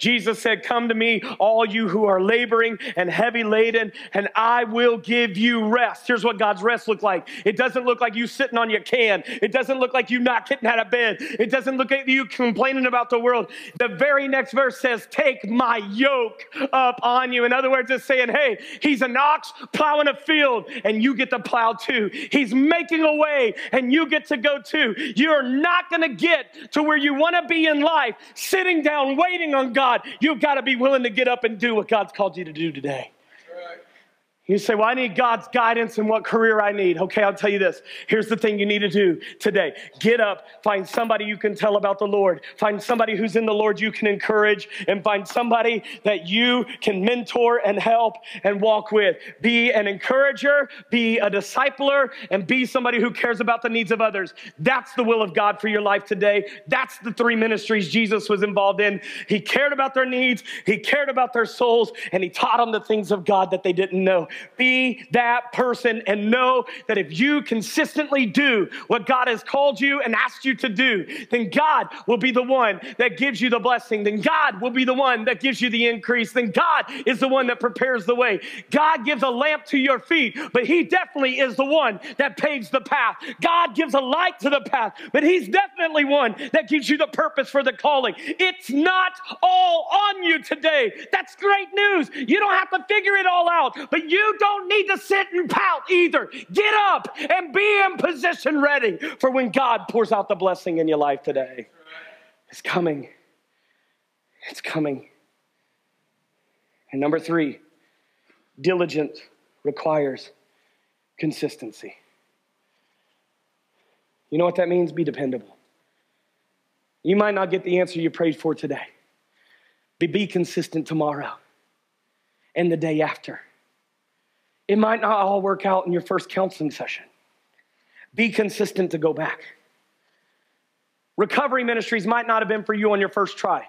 Jesus said, Come to me, all you who are laboring and heavy laden, and I will give you rest. Here's what God's rest look like it doesn't look like you sitting on your can, it doesn't look like you not getting out of bed, it doesn't look like you complaining about the world. The very next verse says, Take my yoke up on you. In other words, it's saying, Hey, he's an ox plowing a field, and you get to plow too. He's making a way, and you get to go too. You're not going to get to where you want to be in life sitting down waiting on God. God, you've got to be willing to get up and do what God's called you to do today. You say, Well, I need God's guidance in what career I need. Okay, I'll tell you this. Here's the thing you need to do today get up, find somebody you can tell about the Lord, find somebody who's in the Lord you can encourage, and find somebody that you can mentor and help and walk with. Be an encourager, be a discipler, and be somebody who cares about the needs of others. That's the will of God for your life today. That's the three ministries Jesus was involved in. He cared about their needs, He cared about their souls, and He taught them the things of God that they didn't know. Be that person and know that if you consistently do what God has called you and asked you to do, then God will be the one that gives you the blessing. Then God will be the one that gives you the increase. Then God is the one that prepares the way. God gives a lamp to your feet, but He definitely is the one that paves the path. God gives a light to the path, but He's definitely one that gives you the purpose for the calling. It's not all on you today. That's great news. You don't have to figure it all out, but you don't need to sit and pout either. Get up and be in position ready for when God pours out the blessing in your life today. It's coming. It's coming. And number three, diligence requires consistency. You know what that means? Be dependable. You might not get the answer you prayed for today, but be consistent tomorrow and the day after it might not all work out in your first counseling session. Be consistent to go back. Recovery ministries might not have been for you on your first try.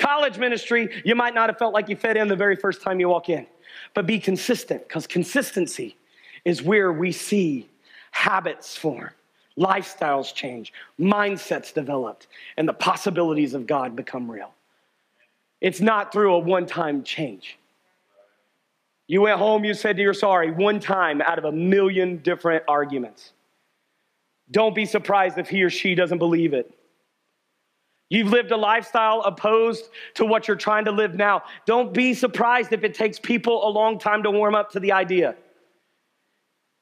College ministry, you might not have felt like you fit in the very first time you walk in. But be consistent because consistency is where we see habits form, lifestyles change, mindsets developed, and the possibilities of God become real. It's not through a one time change. You went home, you said to your sorry one time out of a million different arguments. Don't be surprised if he or she doesn't believe it. You've lived a lifestyle opposed to what you're trying to live now. Don't be surprised if it takes people a long time to warm up to the idea.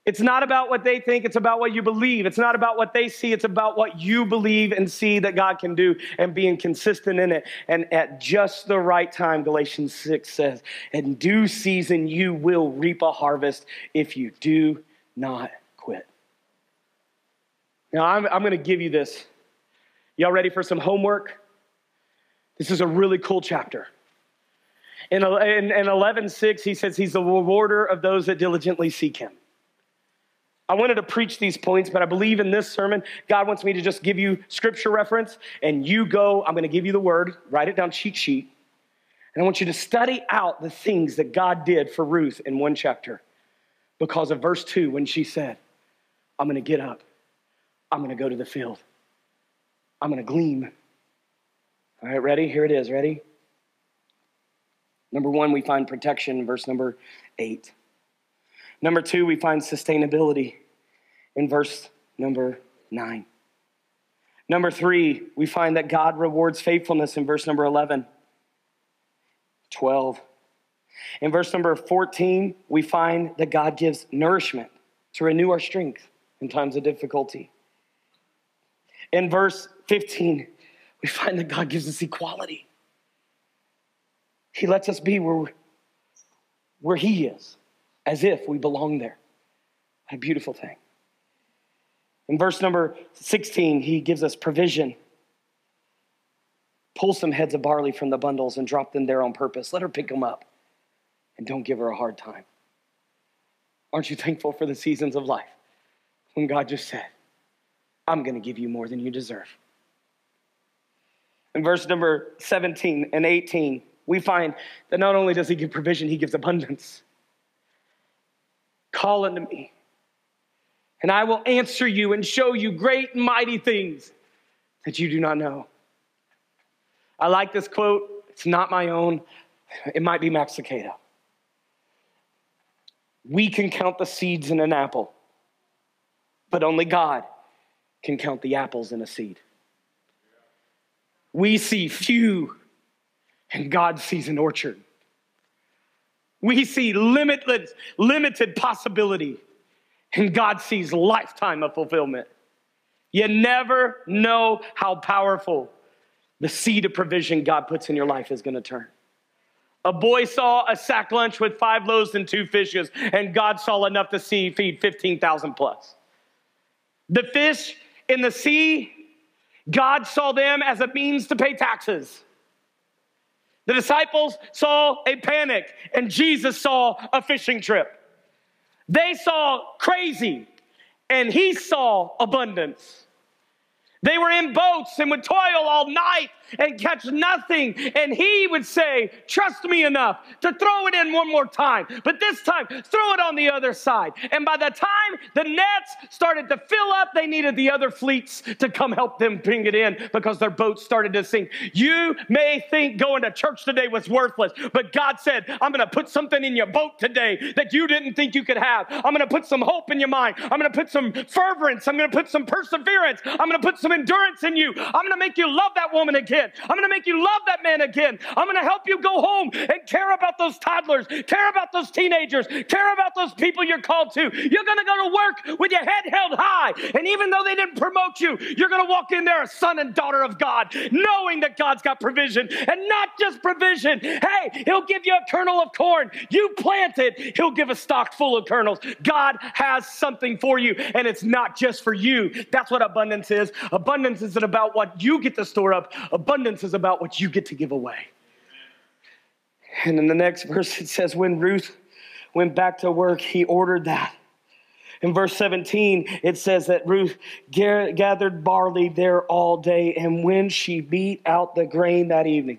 It's not about what they think, it's about what you believe. It's not about what they see, it's about what you believe and see that God can do and being consistent in it. And at just the right time, Galatians 6 says, in due season, you will reap a harvest if you do not quit. Now, I'm, I'm going to give you this. Y'all ready for some homework? This is a really cool chapter. In, in, in 11.6, he says he's the rewarder of those that diligently seek him. I wanted to preach these points, but I believe in this sermon, God wants me to just give you scripture reference and you go, I'm going to give you the word, write it down, cheat sheet. And I want you to study out the things that God did for Ruth in one chapter because of verse 2 when she said, I'm going to get up, I'm going to go to the field, I'm going to glean. All right, ready? Here it is. Ready? Number one, we find protection, verse number eight. Number two, we find sustainability in verse number nine. Number three, we find that God rewards faithfulness in verse number 11, 12. In verse number 14, we find that God gives nourishment to renew our strength in times of difficulty. In verse 15, we find that God gives us equality. He lets us be where, where He is as if we belong there. What a beautiful thing. In verse number 16, he gives us provision. Pull some heads of barley from the bundles and drop them there on purpose. Let her pick them up and don't give her a hard time. Aren't you thankful for the seasons of life when God just said, I'm going to give you more than you deserve? In verse number 17 and 18, we find that not only does he give provision, he gives abundance. Call unto me, and I will answer you and show you great and mighty things that you do not know. I like this quote. It's not my own, it might be Max Lucado. We can count the seeds in an apple, but only God can count the apples in a seed. We see few, and God sees an orchard. We see limitless, limited possibility, and God sees lifetime of fulfillment. You never know how powerful the seed of provision God puts in your life is going to turn. A boy saw a sack lunch with five loaves and two fishes, and God saw enough to see feed 15,000 plus. The fish in the sea, God saw them as a means to pay taxes. The disciples saw a panic, and Jesus saw a fishing trip. They saw crazy, and he saw abundance. They were in boats and would toil all night and catch nothing. And he would say, Trust me enough to throw it in one more time, but this time throw it on the other side. And by the time the nets started to fill up, they needed the other fleets to come help them bring it in because their boats started to sink. You may think going to church today was worthless, but God said, I'm going to put something in your boat today that you didn't think you could have. I'm going to put some hope in your mind. I'm going to put some fervence. I'm going to put some perseverance. I'm going to put some endurance in you. I'm going to make you love that woman again again. I'm going to make you love that man again. I'm going to help you go home and care about those toddlers, care about those teenagers, care about those people you're called to. You're going to go to work with your head held high. And even though they didn't promote you, you're going to walk in there a son and daughter of God, knowing that God's got provision and not just provision. Hey, He'll give you a kernel of corn. You plant it, He'll give a stock full of kernels. God has something for you, and it's not just for you. That's what abundance is. Abundance isn't about what you get to store up. Abundance is about what you get to give away. And in the next verse, it says, When Ruth went back to work, he ordered that. In verse 17, it says that Ruth gathered barley there all day, and when she beat out the grain that evening,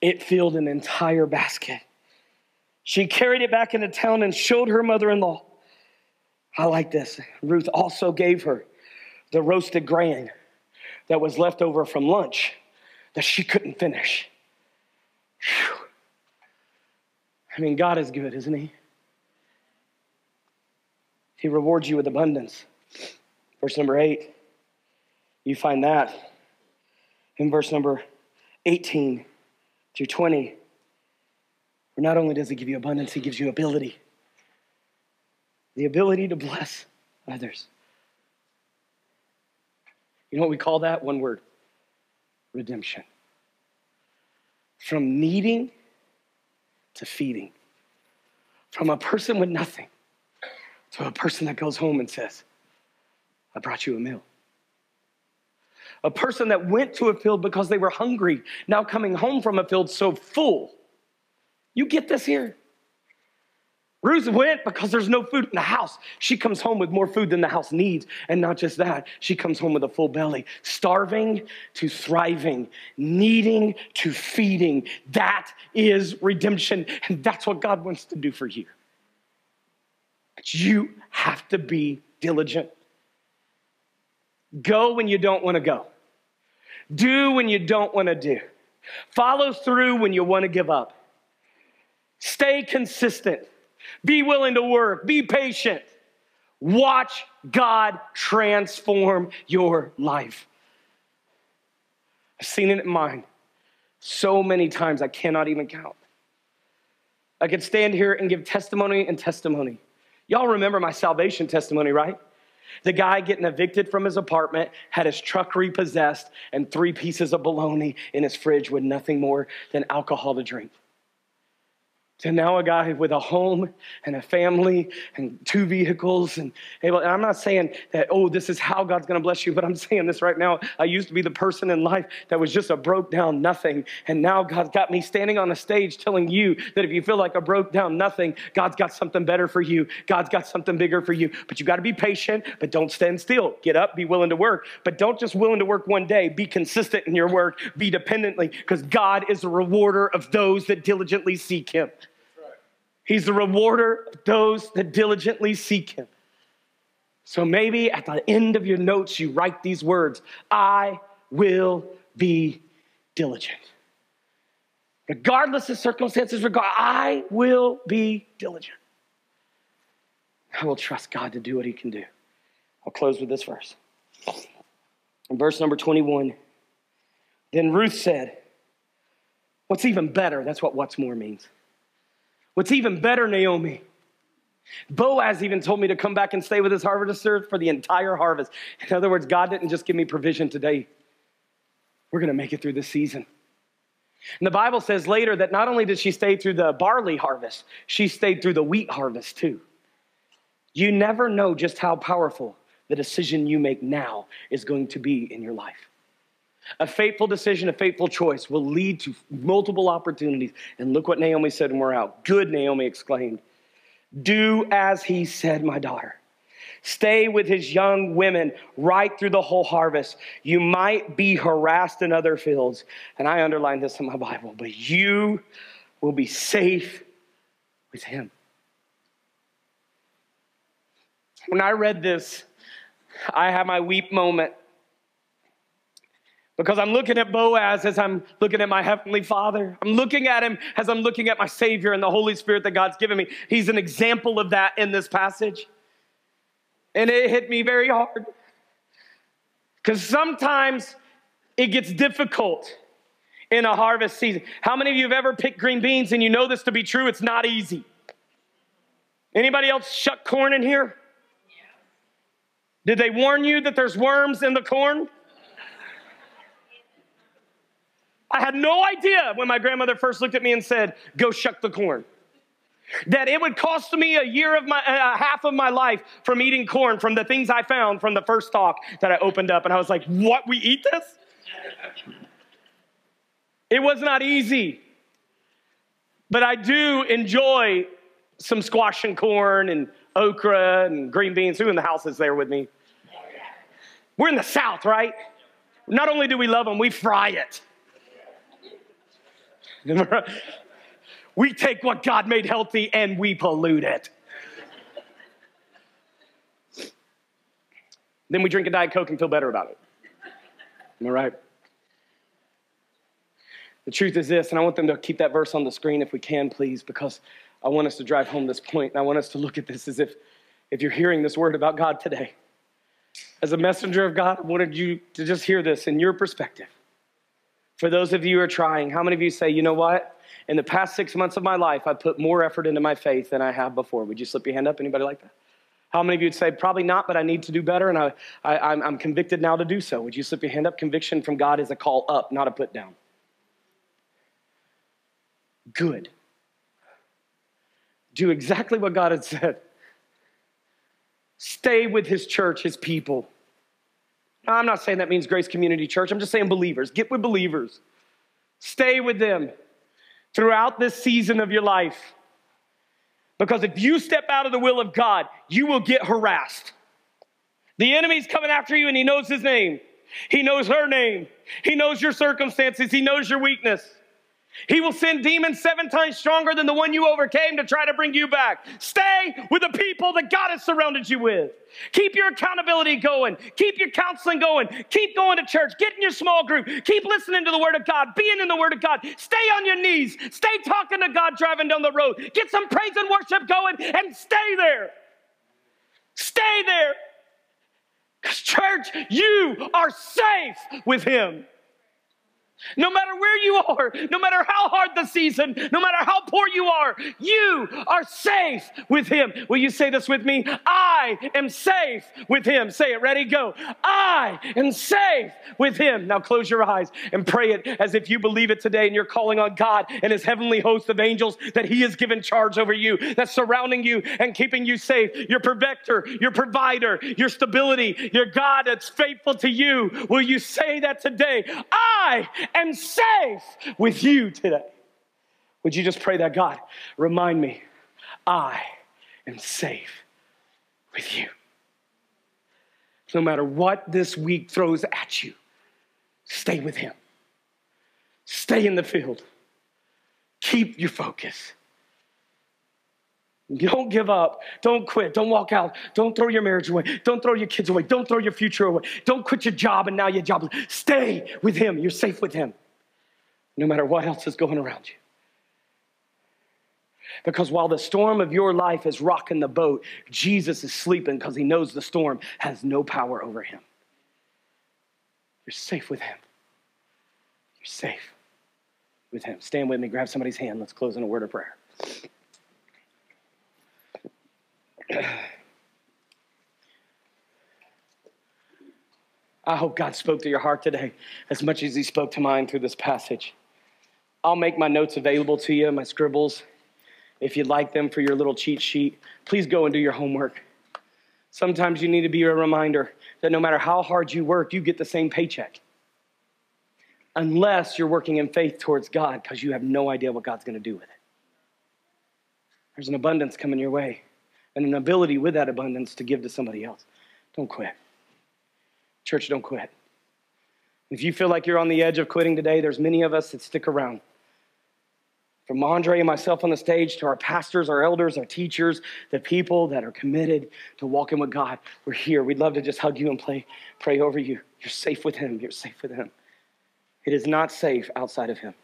it filled an entire basket. She carried it back into town and showed her mother in law. I like this. Ruth also gave her the roasted grain that was left over from lunch that she couldn't finish. Whew. I mean, God is good, isn't He? He rewards you with abundance. Verse number eight, you find that in verse number 18 through 20. Where not only does He give you abundance, He gives you ability the ability to bless others. You know what we call that? One word redemption. From needing to feeding. From a person with nothing to a person that goes home and says, I brought you a meal. A person that went to a field because they were hungry, now coming home from a field so full. You get this here? Ruth went because there's no food in the house. She comes home with more food than the house needs. And not just that, she comes home with a full belly, starving to thriving, needing to feeding. That is redemption. And that's what God wants to do for you. But you have to be diligent. Go when you don't want to go, do when you don't want to do, follow through when you want to give up. Stay consistent. Be willing to work. Be patient. Watch God transform your life. I've seen it in mine so many times I cannot even count. I could stand here and give testimony and testimony. Y'all remember my salvation testimony, right? The guy getting evicted from his apartment had his truck repossessed and three pieces of bologna in his fridge with nothing more than alcohol to drink. To now a guy with a home and a family and two vehicles and able and i'm not saying that oh this is how god's going to bless you but i'm saying this right now. I used to be the person in life that was just a broke down nothing and now god's got me standing on a stage telling you that if you feel like a broke down nothing god's got something better for you. God's got something bigger for you. But you got to be patient but don't stand still. Get up be willing to work but don't just willing to work one day. Be consistent in your work. Be dependently because god is a rewarder of those that diligently seek him He's the rewarder of those that diligently seek him. So maybe at the end of your notes, you write these words I will be diligent. Regardless of circumstances, regard, I will be diligent. I will trust God to do what he can do. I'll close with this verse. In verse number 21, then Ruth said, What's even better? That's what what's more means. What's even better, Naomi, Boaz even told me to come back and stay with his harvester for the entire harvest. In other words, God didn't just give me provision today. We're going to make it through this season. And the Bible says later that not only did she stay through the barley harvest, she stayed through the wheat harvest too. You never know just how powerful the decision you make now is going to be in your life. A faithful decision, a faithful choice will lead to multiple opportunities. And look what Naomi said when we're out. Good, Naomi exclaimed. Do as he said, my daughter. Stay with his young women right through the whole harvest. You might be harassed in other fields. And I underlined this in my Bible, but you will be safe with him. When I read this, I had my weep moment because I'm looking at Boaz as I'm looking at my Heavenly Father. I'm looking at him as I'm looking at my Savior and the Holy Spirit that God's given me. He's an example of that in this passage. And it hit me very hard. Because sometimes it gets difficult in a harvest season. How many of you have ever picked green beans and you know this to be true? It's not easy. Anybody else shuck corn in here? Did they warn you that there's worms in the corn? I had no idea when my grandmother first looked at me and said, Go shuck the corn. That it would cost me a year of my, a half of my life from eating corn from the things I found from the first talk that I opened up. And I was like, What? We eat this? It was not easy. But I do enjoy some squash and corn and okra and green beans. Who in the house is there with me? We're in the South, right? Not only do we love them, we fry it. we take what God made healthy and we pollute it. then we drink a Diet Coke and feel better about it. Am I right? The truth is this, and I want them to keep that verse on the screen if we can, please, because I want us to drive home this point, and I want us to look at this as if, if you're hearing this word about God today. As a messenger of God, I wanted you to just hear this in your perspective. For those of you who are trying, how many of you say, you know what? In the past six months of my life, I put more effort into my faith than I have before. Would you slip your hand up? Anybody like that? How many of you would say, probably not, but I need to do better, and I, I, am I'm convicted now to do so? Would you slip your hand up? Conviction from God is a call up, not a put down. Good. Do exactly what God had said. Stay with His church, His people. I'm not saying that means Grace Community Church. I'm just saying believers. Get with believers. Stay with them throughout this season of your life. Because if you step out of the will of God, you will get harassed. The enemy's coming after you and he knows his name. He knows her name. He knows your circumstances. He knows your weakness. He will send demons seven times stronger than the one you overcame to try to bring you back. Stay with the people that God has surrounded you with. Keep your accountability going. Keep your counseling going. Keep going to church. Get in your small group. Keep listening to the Word of God. Being in the Word of God. Stay on your knees. Stay talking to God driving down the road. Get some praise and worship going and stay there. Stay there. Because, church, you are safe with Him. No matter where you are, no matter how hard the season, no matter how poor you are, you are safe with Him. Will you say this with me? I am safe with Him. Say it. Ready? Go. I am safe with Him. Now close your eyes and pray it as if you believe it today and you're calling on God and His heavenly host of angels that He has given charge over you, that's surrounding you and keeping you safe. Your protector, your provider, your stability, your God that's faithful to you. Will you say that today? I am safe with you today. Would you just pray that, God, remind me, I am safe with you. No matter what this week throws at you, stay with Him. Stay in the field. Keep your focus. Don't give up. Don't quit. Don't walk out. Don't throw your marriage away. Don't throw your kids away. Don't throw your future away. Don't quit your job and now your job. Stay with Him. You're safe with Him, no matter what else is going around you. Because while the storm of your life is rocking the boat, Jesus is sleeping because He knows the storm has no power over Him. You're safe with Him. You're safe with Him. Stand with me. Grab somebody's hand. Let's close in a word of prayer. I hope God spoke to your heart today as much as He spoke to mine through this passage. I'll make my notes available to you, my scribbles. If you'd like them for your little cheat sheet, please go and do your homework. Sometimes you need to be a reminder that no matter how hard you work, you get the same paycheck. Unless you're working in faith towards God because you have no idea what God's going to do with it. There's an abundance coming your way and an ability with that abundance to give to somebody else. Don't quit. Church, don't quit. If you feel like you're on the edge of quitting today, there's many of us that stick around. From Andre and myself on the stage to our pastors, our elders, our teachers, the people that are committed to walking with God, we're here. We'd love to just hug you and play, pray over you. You're safe with Him. You're safe with Him. It is not safe outside of Him.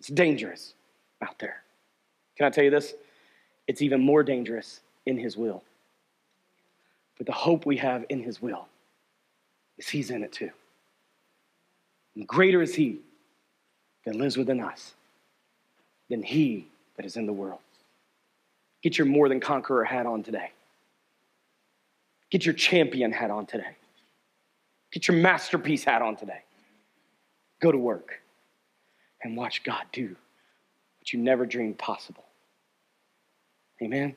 It's dangerous out there. Can I tell you this? It's even more dangerous in His will. But the hope we have in His will is He's in it too. And greater is He that lives within us than He that is in the world. Get your more than conqueror hat on today. Get your champion hat on today. Get your masterpiece hat on today. Go to work and watch God do what you never dreamed possible. Amen.